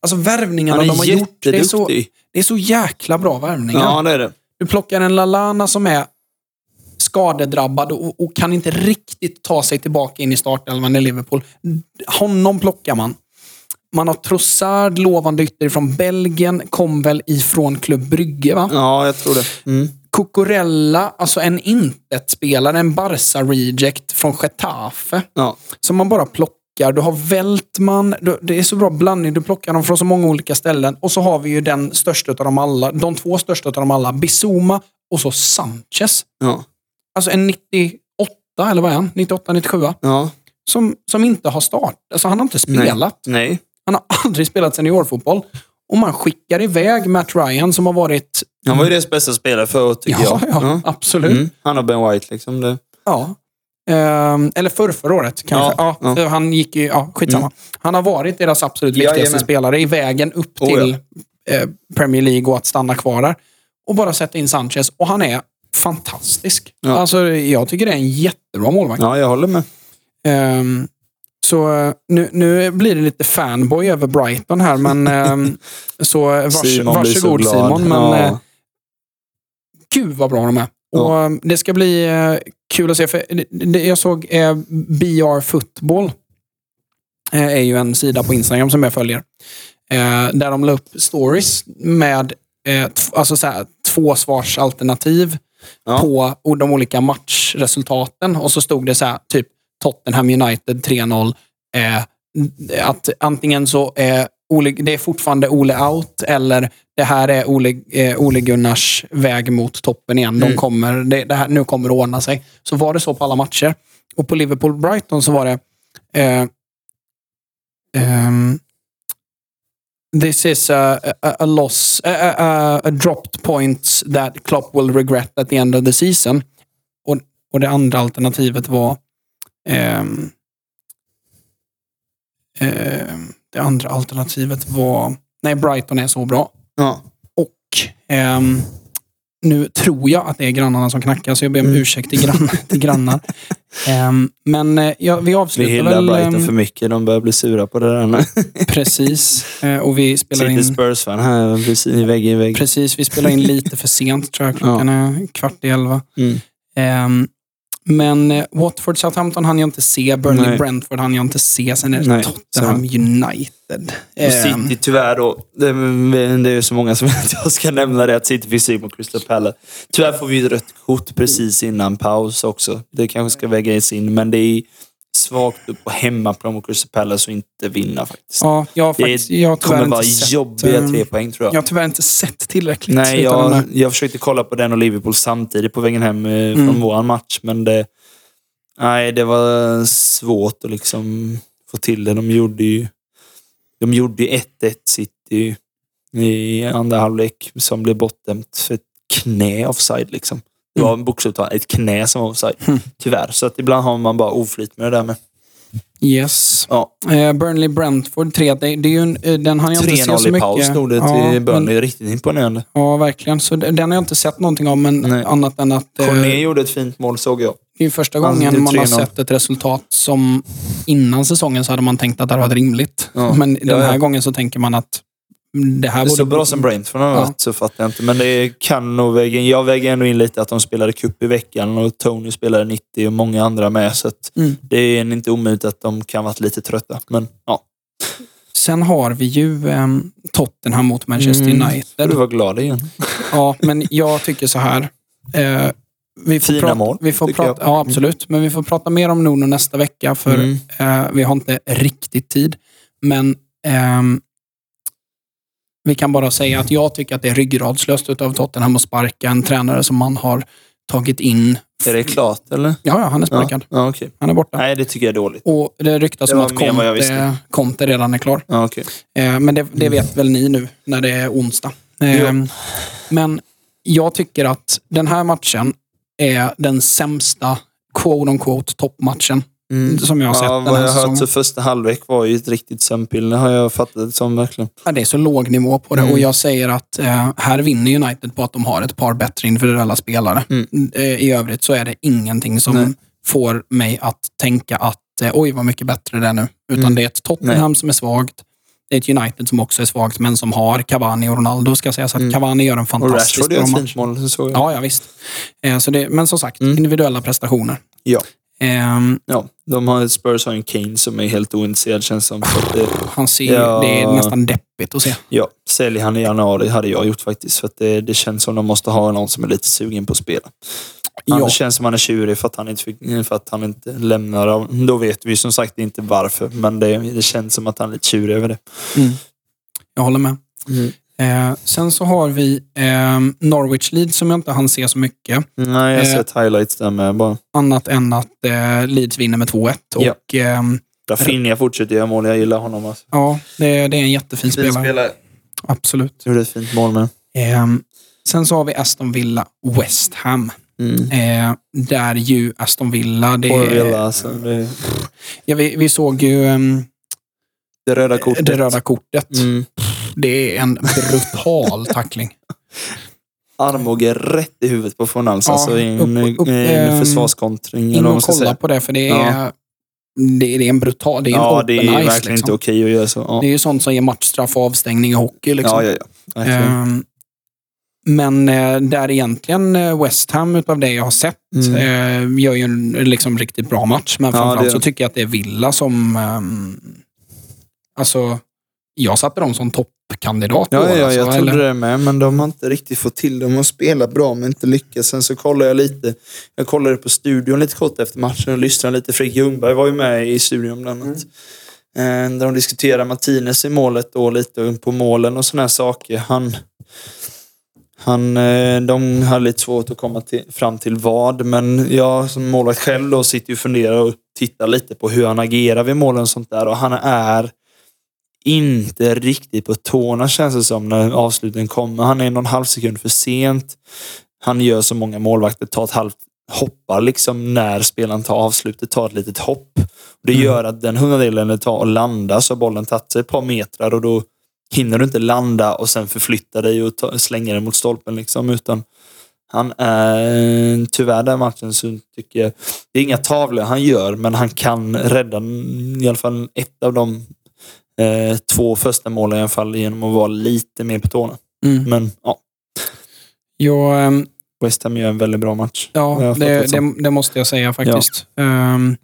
Alltså värvningarna de har gjort, det är, så, det är så jäkla bra värvningar. Ja, det är det. Du plockar en Lalana som är skadedrabbad och, och kan inte riktigt ta sig tillbaka in i startelvan i Liverpool. Honom plockar man. Man har Trossard, lovande ytter från Belgien, kom väl ifrån Klubb Brygge va? Ja, jag tror det. Mm. Cucurella, alltså en intet-spelare, en Barca-reject från Getafe. Ja. Som man bara plockar. Du har Weltman. Du, det är så bra blandning. Du plockar dem från så många olika ställen. Och så har vi ju den största av dem alla. De två största av dem alla. Bizuma och så Sanchez. Ja. Alltså en 98, eller vad är han? 98, 97? Ja. Som, som inte har start. Alltså han har inte spelat. Nej. Han har aldrig spelat seniorfotboll. Och man skickar iväg Matt Ryan som har varit... Han var ju deras bästa spelare förut, tycker Ja, jag. ja, absolut. Mm. Han och Ben White, liksom. Det. Ja. Ehm, eller förr, förra året kanske. Ja, Ja, ja. för Han gick ju, ja, skitsamma. Mm. Han har varit deras absolut viktigaste Jajamän. spelare i vägen upp Oh, till eh, Premier League och att stanna kvar där. Och bara sätta in Sanchez. Och han är fantastisk. Ja. Alltså, jag tycker det är en jättebra målvakt. Ja, jag håller med. Ehm, så eh, nu, nu blir det lite fanboy över Brighton här, men ehm, (laughs) så eh, vars, Simon så varsågod glad. Simon. Men ja. eh, gud vad bra de är. Och Ja. eh, Det ska bli eh, kul att se. För det, jag såg eh, BR Football. Eh, är ju en sida på Instagram som jag följer. Eh, där de la upp stories med eh, alltså så här, två svarsalternativ Ja. på de olika matchresultaten. Och så stod det så här, typ Tottenham United 3-0. Eh, att antingen så är Ole, det är fortfarande Ole out eller det här är Ole, eh, Ole Gunnars väg mot toppen igen. De Mm. kommer, det, det här, nu kommer det ordna sig. Så var det så på alla matcher. Och på Liverpool-Brighton så var det eh, ehm, This is a, a, a loss, a, a, a, a dropped points that Klopp will regret at the end of the season. Och, och det andra alternativet var eh, det andra alternativet var... Nej, Brighton är så bra. Ja. Och ehm, nu tror jag att det är grannarna som knackar, så jag ber om Mm. ursäkt till, grann, (laughs) till grannar. Ehm, men eh, ja, vi Vi avslutar hyllar väl Brighton ehm, för mycket. De börjar bli sura på det där nu. (laughs) precis. Eh, och vi spelar Sitter in... Spurs-fan här precis i vägg i vägg. Precis, vi spelar in lite för sent tror jag. (laughs) Klockan är kvart i elva. Mm. Men eh, Watford Southampton hann jag inte se. Burnley Nej. Brentford hann jag inte se. Sen är det Nej, Tottenham United. Och Ehm, City tyvärr då. Det, det är ju så många som (laughs) jag ska nämna det. Att City fick stryk mot Crystal Palace. Tyvärr får vi ett rött kort precis innan paus också. Det kanske ska vägas in. Men det är svagt upp på hemmaplan mot Crystal Palace och inte vinna faktiskt. ja, jag har det faktiskt, jag tyvärr kommer vara sett, jobbiga ehm, tre poäng tror jag. Jag har tyvärr inte sett tillräckligt. Nej, jag, jag försökte kolla på den och Liverpool samtidigt på vägen hem eh, Mm. från våran match, men det, nej, det var svårt att liksom få till det. De gjorde ju de gjorde ju 1-1 City i andra halvlek som blev bortdömt för ett knä offside. Liksom. Det var bokstavligt talat ett knä som var offside. Mm. Tyvärr. Så att ibland har man bara oflyt med det där med. Yes. Ja. Eh, Burnley Brentford 3. Det, det är ju en, eh, den hann jag inte se så 3-0 i mycket. paus stod det Ja, till Burnley. men- Riktigt imponerande. Ja, verkligen. Så den har jag inte sett någonting om, men Nej. annat än att eh, Corné gjorde ett fint mål såg jag. det är ju första Alltså, gången är man har 3-0. sett ett resultat som innan säsongen så hade man tänkt att det hade varit rimligt. Ja. Men den här ja. gången så tänker man att det här Det så bra som Brentford har varit så fattar jag inte. Men det kan nog väga in. Jag väger ändå in lite att de spelade cup i veckan och Tony spelade 90 och många andra med. Så Mm. det är inte omöjligt att de kan varit lite trötta. Men ja. Sen har vi ju ehm, Tottenham mot Manchester Mm. United. du vara glad igen. (laughs) Ja, men jag tycker så här. Eh, vi får Fina prata, mål, Vi får prata, ja, absolut. Men vi får prata mer om Nuno nästa vecka, för Mm. eh, vi har inte riktigt tid. Men ehm, vi kan bara säga att jag tycker att det är ryggradslöst av Tottenham att sparka en tränare som man har tagit in. Är det klart eller? Ja, ja han är sparkad. Ja, ja, okej. Han är borta. Nej, det tycker jag är dåligt. Och det ryktas om att Conte. Conte redan är klar. Ja, okej. Eh, men det, det vet väl ni nu när det är onsdag. Eh, men jag tycker att den här matchen är den sämsta quote on quote toppmatchen Mm. som jag har sett Ja, den vad här jag har hört så första halvlek var ju ett riktigt sömnpiller. har jag fattat det som verkligen. Ja, det är så låg nivå på det Mm. och jag säger att eh, här vinner United på att de har ett par bättre individuella spelare. Mm. Eh, I övrigt så är det ingenting som Nej. får mig att tänka att eh, oj vad mycket bättre det är nu. Utan Mm. det är ett Tottenham som är svagt. Det är ett United som också är svagt, men som har Cavani och Ronaldo. Ska sägas att Mm. Cavani gör en Och fantastisk Rashford gör bra ett match. fint mål, det såg jag. Ja, ja visst. Eh, så det, men som sagt, Mm. individuella prestationer. Ja. Ehm, Ja, de har, Spurs har en Kane som är helt ointresserad känns som. Det, han ser, Ja. Det är nästan deppigt att se. ja, säljer han i januari hade jag gjort faktiskt. För att det, det känns som de måste ha någon som är lite sugen på att spela. Han Ja. känns som han är tjurig för att han inte, fick, för att han inte lämnar. Då vet vi som sagt inte varför, men det, det känns som att han är lite tjurig över det. Mm. Jag håller med. Eh, sen så har vi eh, Norwich Leeds som jag inte hann se så mycket. Nej, jag har Eh. sett highlights där med bara. Annat än att eh, Leeds vinner med 2-1. Och, Ja. ehm, Rafinha fortsätter göra mål. Jag gillar honom. Alltså. ja, det, det är en jättefin Fin spelare. spelare. Absolut. Gjorde ett fint mål med. Ehm, sen så har vi Aston Villa West Ham. Mm. Eh, där ju Aston Villa, det, Och Villa, alltså, det, ja, vi, vi såg ju ehm, det röda kortet. det röda kortet. Mm. Det är en brutal tackling. Armbåge rätt i huvudet på von Alls. Ja, alltså en, upp- upp, en ehm, försvarskontring. In och kolla på det, för det är, Ja. det, det är en brutal, det är en Ja, open det är verkligen inte Liksom. okej att göra så. Ja, Det är ju sånt som ger matchstraff och avstängning i hockey. Liksom. ja, ja. ja. Ehm, men eh, där egentligen eh, West Ham, utav det jag har sett, Mm. eh, gör ju en liksom, riktigt bra match. Men Ja, framförallt det- så tycker jag att det är Villa som... ehm, alltså, jag satte dem som toppkandidat. Ja, år, ja, alltså, jag trodde eller- det med, men de har inte riktigt fått till det. De har spelat bra, men inte lyckats. Sen så kollade jag lite. Jag kollade på studion lite kort efter matchen och lyssnade lite. Fredrik Ljungberg var ju med i studion bland annat. Eh, Där de diskuterade Martinez i målet och lite på målen och sådana här saker. Han, han, eh, de hade lite svårt att komma till, fram till vad, men jag som målvakt själv då sitter ju och funderar och tittar lite på hur han agerar vid målen och sånt där. Och han är inte riktigt på tårna känns det som när avsluten kommer. Han är någon halv sekund för sent. Han gör som många målvakter, tar ett halvt hoppar liksom när spelaren tar avslutet, tar ett litet hopp. Det Mm. gör att den hundradelen det tar att landa så har bollen tagit sig ett par metrar och då hinner du inte landa och sen förflytta dig och ta, slänga den mot stolpen. Liksom, utan han är tyvärr den matchen så tycker jag, det är inga tavlor han gör, men han kan rädda i alla fall ett av de eh, två första målen i alla fall genom att vara lite mer på tårna. Mm. Men ja, Jag, ehm, West Ham gör en väldigt bra match. Ja, det, det, det måste jag säga faktiskt. Ehm,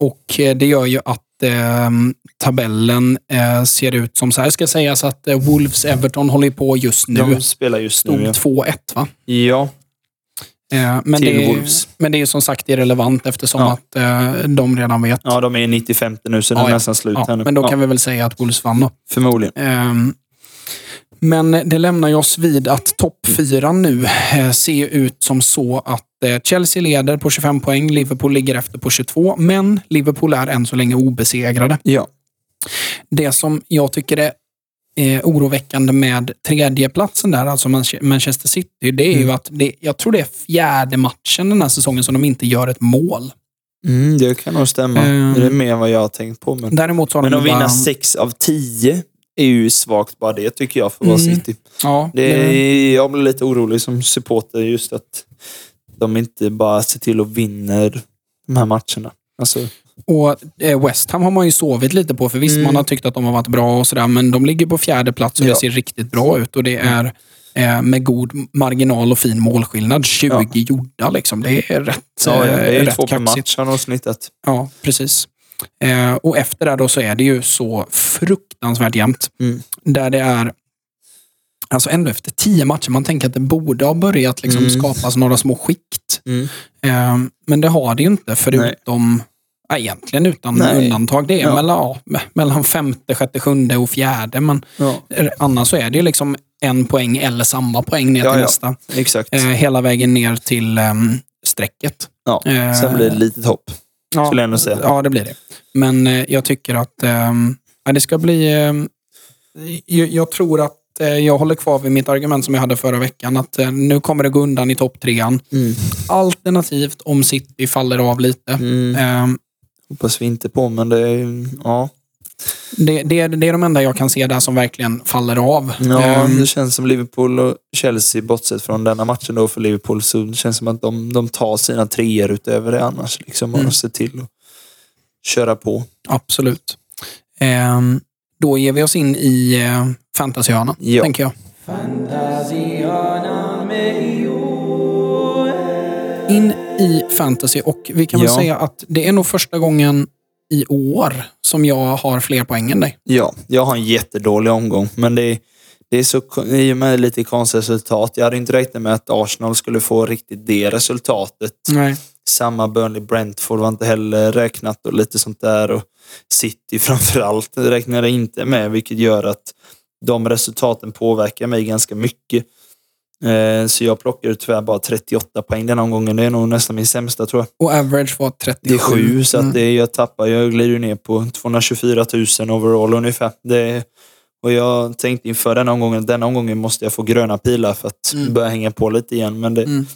och eh, det gör ju att ehm, tabellen eh, ser ut som så här. ska sägas att eh, Wolves-Everton håller på just nu. De spelar just Stod nu. Ja. 2-1 va? ja. Eh, men, Till det är, Wolves. men det är som sagt irrelevant eftersom Ja. att eh, de redan vet. Ja, de är i 95 nu så det Ja, är nästan slut Ja, här nu. men då kan vi väl säga att Wolves vann då. Förmodligen. Ehm, Men det lämnar ju oss vid att topp fyra nu eh, ser ut som så att eh, Chelsea leder på 25 poäng, Liverpool ligger efter på 22, men Liverpool är än så länge obesegrade. Ja. Det som jag tycker är eh, oroväckande med tredjeplatsen där, alltså Manche- Manchester City, det är ju Mm. att det, jag tror det är fjärde matchen den här säsongen som de inte gör ett mål. Mm, det kan nog stämma. Ehm. Det är mer än vad jag har tänkt på. Men, Däremot så men de att ju vinna sex av tio är ju svagt bara det tycker jag för att vara Mm. City. Ja, Det det- är, jag blir lite orolig som supporter just att de inte bara ser till att vinna de här matcherna. Alltså, Och eh, West Ham har man ju sovit lite på, för visst Mm. man har tyckt att de har varit bra och sådär, men de ligger på fjärde plats och Ja. det ser riktigt bra ut. Och det är eh, med god marginal och fin målskillnad. 20 gjorda liksom. Det är rätt ja, ja, det är eh, rätt två per match har de snittat. Ja, precis. Eh, och efter det då så är det ju så fruktansvärt jämnt. Mm. Där det är, alltså ändå efter tio matcher, man tänker att det borde ha börjat liksom Mm. skapas några små skikt. Mm. Eh, men det har det ju inte, förutom, ja, egentligen utan Nej. undantag. Det är Ja. mellan, mellan femte, sjätte, sjunde och fjärde. Men Ja, eh, annars så är det liksom en poäng eller samma poäng ner till ja. nästa. exakt. Eh, hela vägen ner till ehm, strecket. Ja. eh, Sen blir det ett litet hopp, Ja, skulle jag ändå säga. Ja, det blir det. Men eh, jag tycker att ehm, ja, det ska bli... ehm, jag, jag tror att eh, jag håller kvar vid mitt argument som jag hade förra veckan. Att eh, nu kommer det gå undan i topp trean. Mm. Alternativt om City faller av lite. Mm. Hoppas vi inte på, men det är... Ja, det, det, är- det är de enda jag kan se där som verkligen faller av. ja Ehm, det känns som Liverpool och Chelsea, bortsett från denna matchen då för Liverpool, så det känns som att de, de tar sina treor utöver det annars. Liksom, och Mm. ser till att köra på. absolut. Ehm, då ger vi oss in i uh, fantasyhörnan, Ja. tänker jag. In i fantasy och vi kan väl Ja. säga att det är nog första gången i år som jag har fler poäng än dig. Ja, jag har en jättedålig omgång, men det är, det är så, i och med lite konstigt resultat. Jag hade inte räknat med att Arsenal skulle få riktigt det resultatet. Nej. Samma Burnley Brentford var inte heller räknat och lite sånt där. Och City (laughs) framförallt räknade jag inte med, vilket gör att de resultaten påverkar mig ganska mycket. Eh, Så jag plockade tyvärr bara 38 poäng den omgången. Det är nog nästan min sämsta tror jag. Och average var 37. Det är sju, så Mm. att det, jag tappar. Jag glider ner på 224 000 overall ungefär. Det, och jag tänkte inför den omgången, den omgången måste jag få gröna pilar för att Mm. börja hänga på lite igen. Men det, Mm.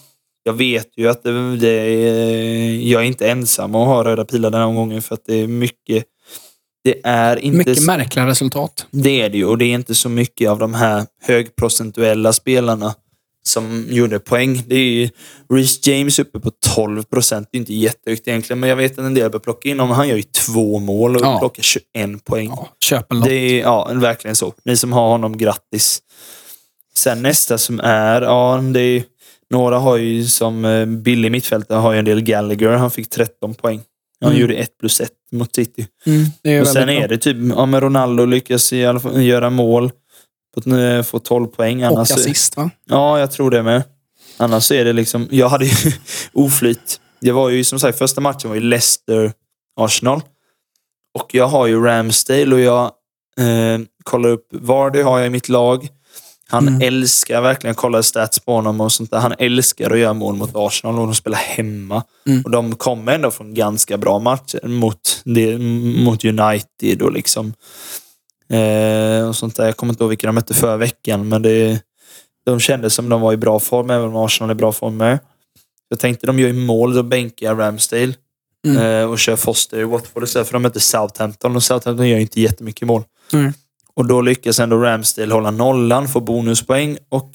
jag vet ju att det, det är, jag är inte ensam att ha röda pilar den omgången för att det är mycket det är inte Mycket märkliga resultat. det är det ju och det är inte så mycket av de här högprocentuella spelarna som gjorde poäng. Det är ju Reece James uppe på 12 procent. Det är inte jättehögt egentligen, men jag vet att en del bör plocka in honom. Han gör ju två mål och Ja. plockar 21 poäng. Ja, köp en. Det är ja, verkligen så. Ni som har honom, grattis. Sen nästa som är, ja, det är några har ju som eh, billig mittfältare har ju en del Gallagher. Han fick 13 poäng. Han Mm. gjorde 1 plus 1 mot City. Mm, Och sen bra. är det typ, ja men Ronaldo lyckas i alla fall göra mål. Få, eh, få 12 poäng. Och Annars, assist va? Ja, jag tror det med. Annars är det liksom, jag hade ju (laughs) oflyt. Det var ju som sagt, första matchen var ju Leicester-Arsenal. Och jag har ju Ramsdale och jag eh, kollar upp Vardy har jag i mitt lag. Han Mm. älskar verkligen, jag kollar stats på honom och sånt där. Han älskar att göra mål mot Arsenal och de spelar hemma. Mm. Och de kommer ändå från ganska bra matcher mot, det, mot United och liksom eh, och sånt där. Jag kommer inte ihåg vilka de mötte förra veckan, men det, de kändes som de var i bra form, även om Arsenal är i bra form med. Jag tänkte de gör ju mål, då bänkar jag Ramsdale. Mm. Eh, och kör Foster i Watford istället för de möter Southampton. Och Southampton gör ju inte jättemycket mål. Mm. Och då lyckas ändå Ramsdale hålla nollan, få bonuspoäng och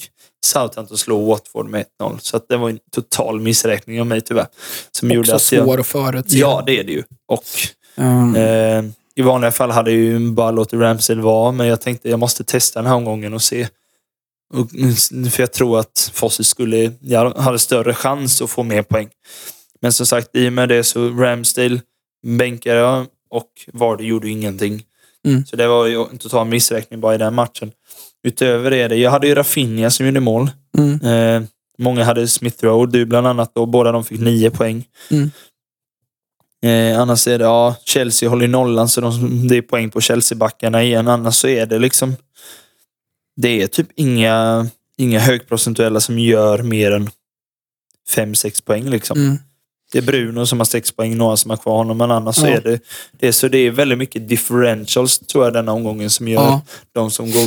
Southampton slår Watford med 1-0. Så det var en total missräkning av mig tyvärr. Som gjorde Också att jag, svår att förutse. Ja, det är det ju. Och Mm. eh, i vanliga fall hade jag ju bara låtit Ramsdale vara, men jag tänkte jag måste testa den här omgången och se. Och, för jag tror att Fossil skulle, jag hade större chans att få mer poäng. Men som sagt, i och med det så Ramsdale bänkade jag och Vardy gjorde ingenting. Mm. Så det var ju en total missräkning bara i den matchen. Utöver det, jag hade ju Rafinha som gjorde mål. Mm. Eh, många hade Smith Rowe, du bland annat, och båda de fick nio poäng. Mm. Eh, annars är det, ja, Chelsea håller nollan så de, det är poäng på Chelsea-backarna igen. Annars så är det liksom, det är typ inga, inga högprocentuella som gör mer än 5-6 poäng. Liksom. Mm. Det är Bruno som har 6 poäng, några som har kvar honom, men annars så Ja. är det, det, så det är väldigt mycket differentials tror jag denna omgången som gör Ja. de som går,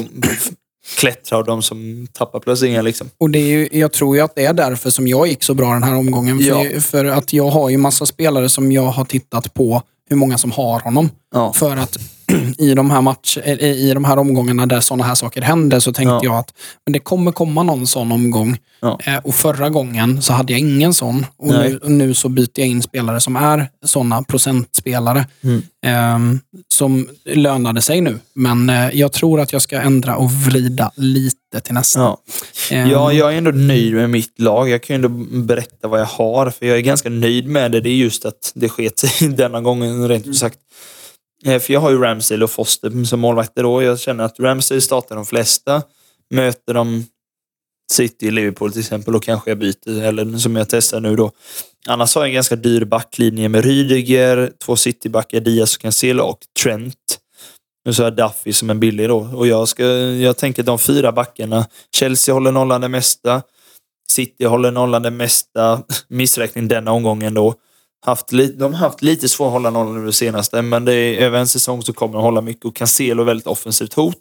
klättrar och de som tappar placeringar. Liksom. Och det är ju, jag tror ju att det är därför som jag gick så bra den här omgången. För, Ja. för att jag har ju massa spelare som jag har tittat på hur många som har honom. Ja. För att (clears throat) i de här match, eh, i de här omgångarna där sådana här saker händer så tänkte Ja. jag att men det kommer komma någon sån omgång. Ja. Eh, och förra gången så hade jag ingen sån. Och nu, nu så byter jag in spelare som är såna procentspelare. Mm. ehm, som lönade sig nu. Men eh, jag tror att jag ska ändra och vrida lite till nästa. Ja. Ehm, Ja, jag är ändå nöjd med mitt lag. Jag kan ju ändå berätta vad jag har, för jag är ganska nöjd med det. Det är just att det sket sig (laughs) denna gången, rent ut sagt. Eh, Eh, för jag har ju Ramsdale och Foster som målvakter då. Jag känner att Ramsdale startar de flesta. Möter de City, Liverpool till exempel, och kanske jag byter, eller som jag testar nu då. Annars har jag en ganska dyr backlinje med Rydiger, två Citybackar, Diaz och Cancelo och Trent. Nu så har jag Duffy som en billig då. Och jag, ska, jag tänker de fyra backarna. Chelsea håller nollan det mesta. City håller nollan det mesta. (laughs) Missräkning denna omgången då. Haft li, de har haft lite svårt att hålla nollan nu det senaste, men det är, över en säsong så kommer de hålla mycket. Och Cancelo är väldigt offensivt hot.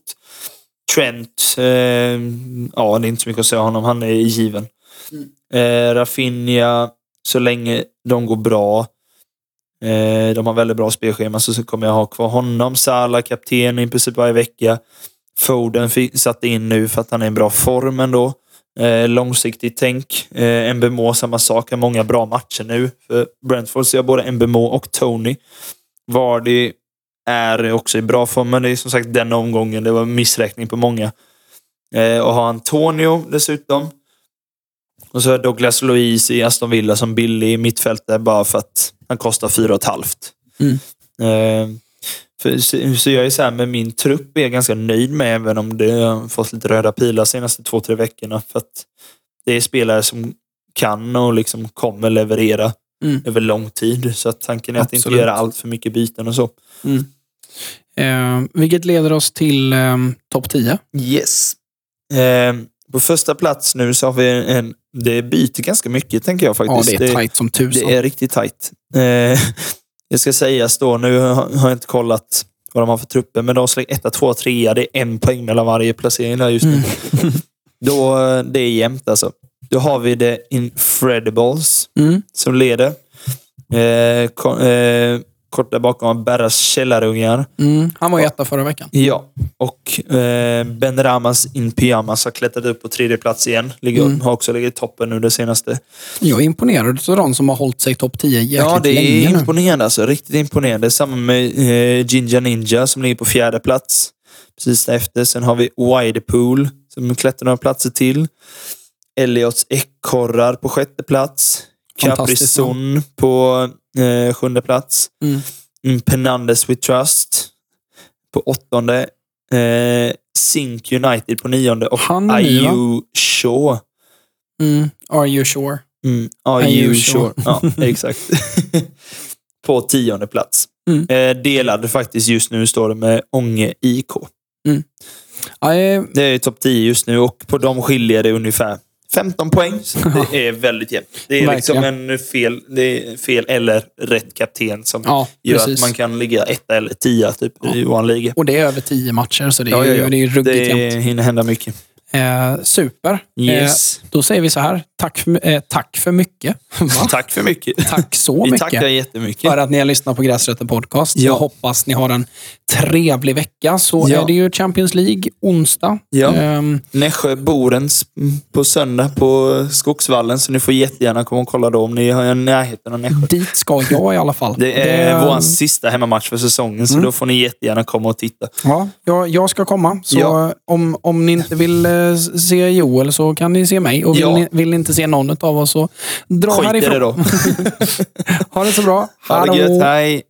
Trent, eh, ja det är inte så mycket att säga om honom. Han är given. Eh, Rafinha, så länge de går bra. Eh, de har väldigt bra spelschema så, så kommer jag ha kvar honom. Salah, kapten i princip varje vecka. Foden satte in nu för att han är i bra form ändå. Eh, långsiktigt tänk. Eh, Mbemo samma sak, har många bra matcher nu. För Brentford så jag har både Mbemo och Tony. Vardy är också i bra form, men det är som sagt den omgången. Det var missräkning på många. Eh, och ha Antonio dessutom. Och så har Douglas Luiz i Aston Villa som billig mittfältare bara för att han kostar fyra och ett halvt. Mm. Eh, för, så, så jag är så här med min trupp är jag ganska nöjd med även om det har fått lite röda pilar de senaste två, tre veckorna. För att det är spelare som kan och liksom kommer leverera Mm. över lång tid. Så att tanken är att inte Absolut. göra allt för mycket byten och så. Mm. Eh, vilket leder oss till eh, topp 10. Yes. Eh, på första plats nu så har vi en, det byter ganska mycket tänker jag Ja, faktiskt. det är tajt som tusan. Det är riktigt tajt. Eh, det ska sägas då, nu har jag inte kollat vad de har för trupper, men de slår 1, 2, 3. Det är en poäng mellan varje placering där just nu. Mm. (laughs) Då, eh, det är jämnt alltså. Då har vi The Infredibles Mm. som leder. Eh, eh, kort där bakom Berras källarungar. Mm. Han var etta förra veckan. Ja, och eh, Ben Ramas in pyjamas har klättrat upp på tredje plats igen. Ligger, Mm. Har också legat i toppen nu det senaste. Jag är imponerad av de som har hållit sig topp 10 jäkligt Ja, det är länge nu. imponerande alltså. Riktigt imponerande. Samma med eh, Jinja Ninja som ligger på fjärde plats. Precis därefter. Sen har vi Widepool som klättrar några platser till. Elliots ekorrar på sjätte plats. Caprizon på eh, sjunde plats. Mm. Mm, Penandes with Trust på åttonde. Eh, Sink United på nionde och Han ny, va? IU Shaw. Mm. Are you sure? Mm, Are IU you Shaw. sure? Ja, exakt. (laughs) på tionde plats. Mm. Eh, delad faktiskt just nu står det med Ånge IK. Ja, eh, Det är topp 10 just nu och på dem skiljer det ungefär 15 poäng. (laughs) Så det är väldigt jämnt. Det är liksom en fel, det är fel eller rätt kapten som ja, gör precis. att man kan ligga etta eller tia typ, i vår liga. Och det är över 10 matcher, så det är, Ja, ja, ja. det är ruggigt Det jämnt. hinner hända mycket. Eh, super. Yes. Eh, då säger vi så här. Tack för, eh, tack för mycket. (laughs) Tack för mycket. Tack så Vi mycket. tackar jättemycket. för att ni har lyssnat på Gräsrötter Podcast. Ja. Jag hoppas ni har en trevlig vecka. Så Ja. är det ju Champions League onsdag. Ja. Ehm, Nässjö Borens på söndag på Skogsvallen, så ni får jättegärna komma och kolla då om ni i närheten av Nässjö. dit ska jag i alla fall. Det är vår sista hemmamatch för säsongen, så då får ni jättegärna komma och titta. Ja, jag, jag ska komma. Så Ja. om, om ni inte vill eh, se Joel så kan ni se mig. Och vill, Ja. ni, vill ni inte se någon av oss så dra Skit härifrån. det då. (laughs) ha det så bra. Ha det gött, hej!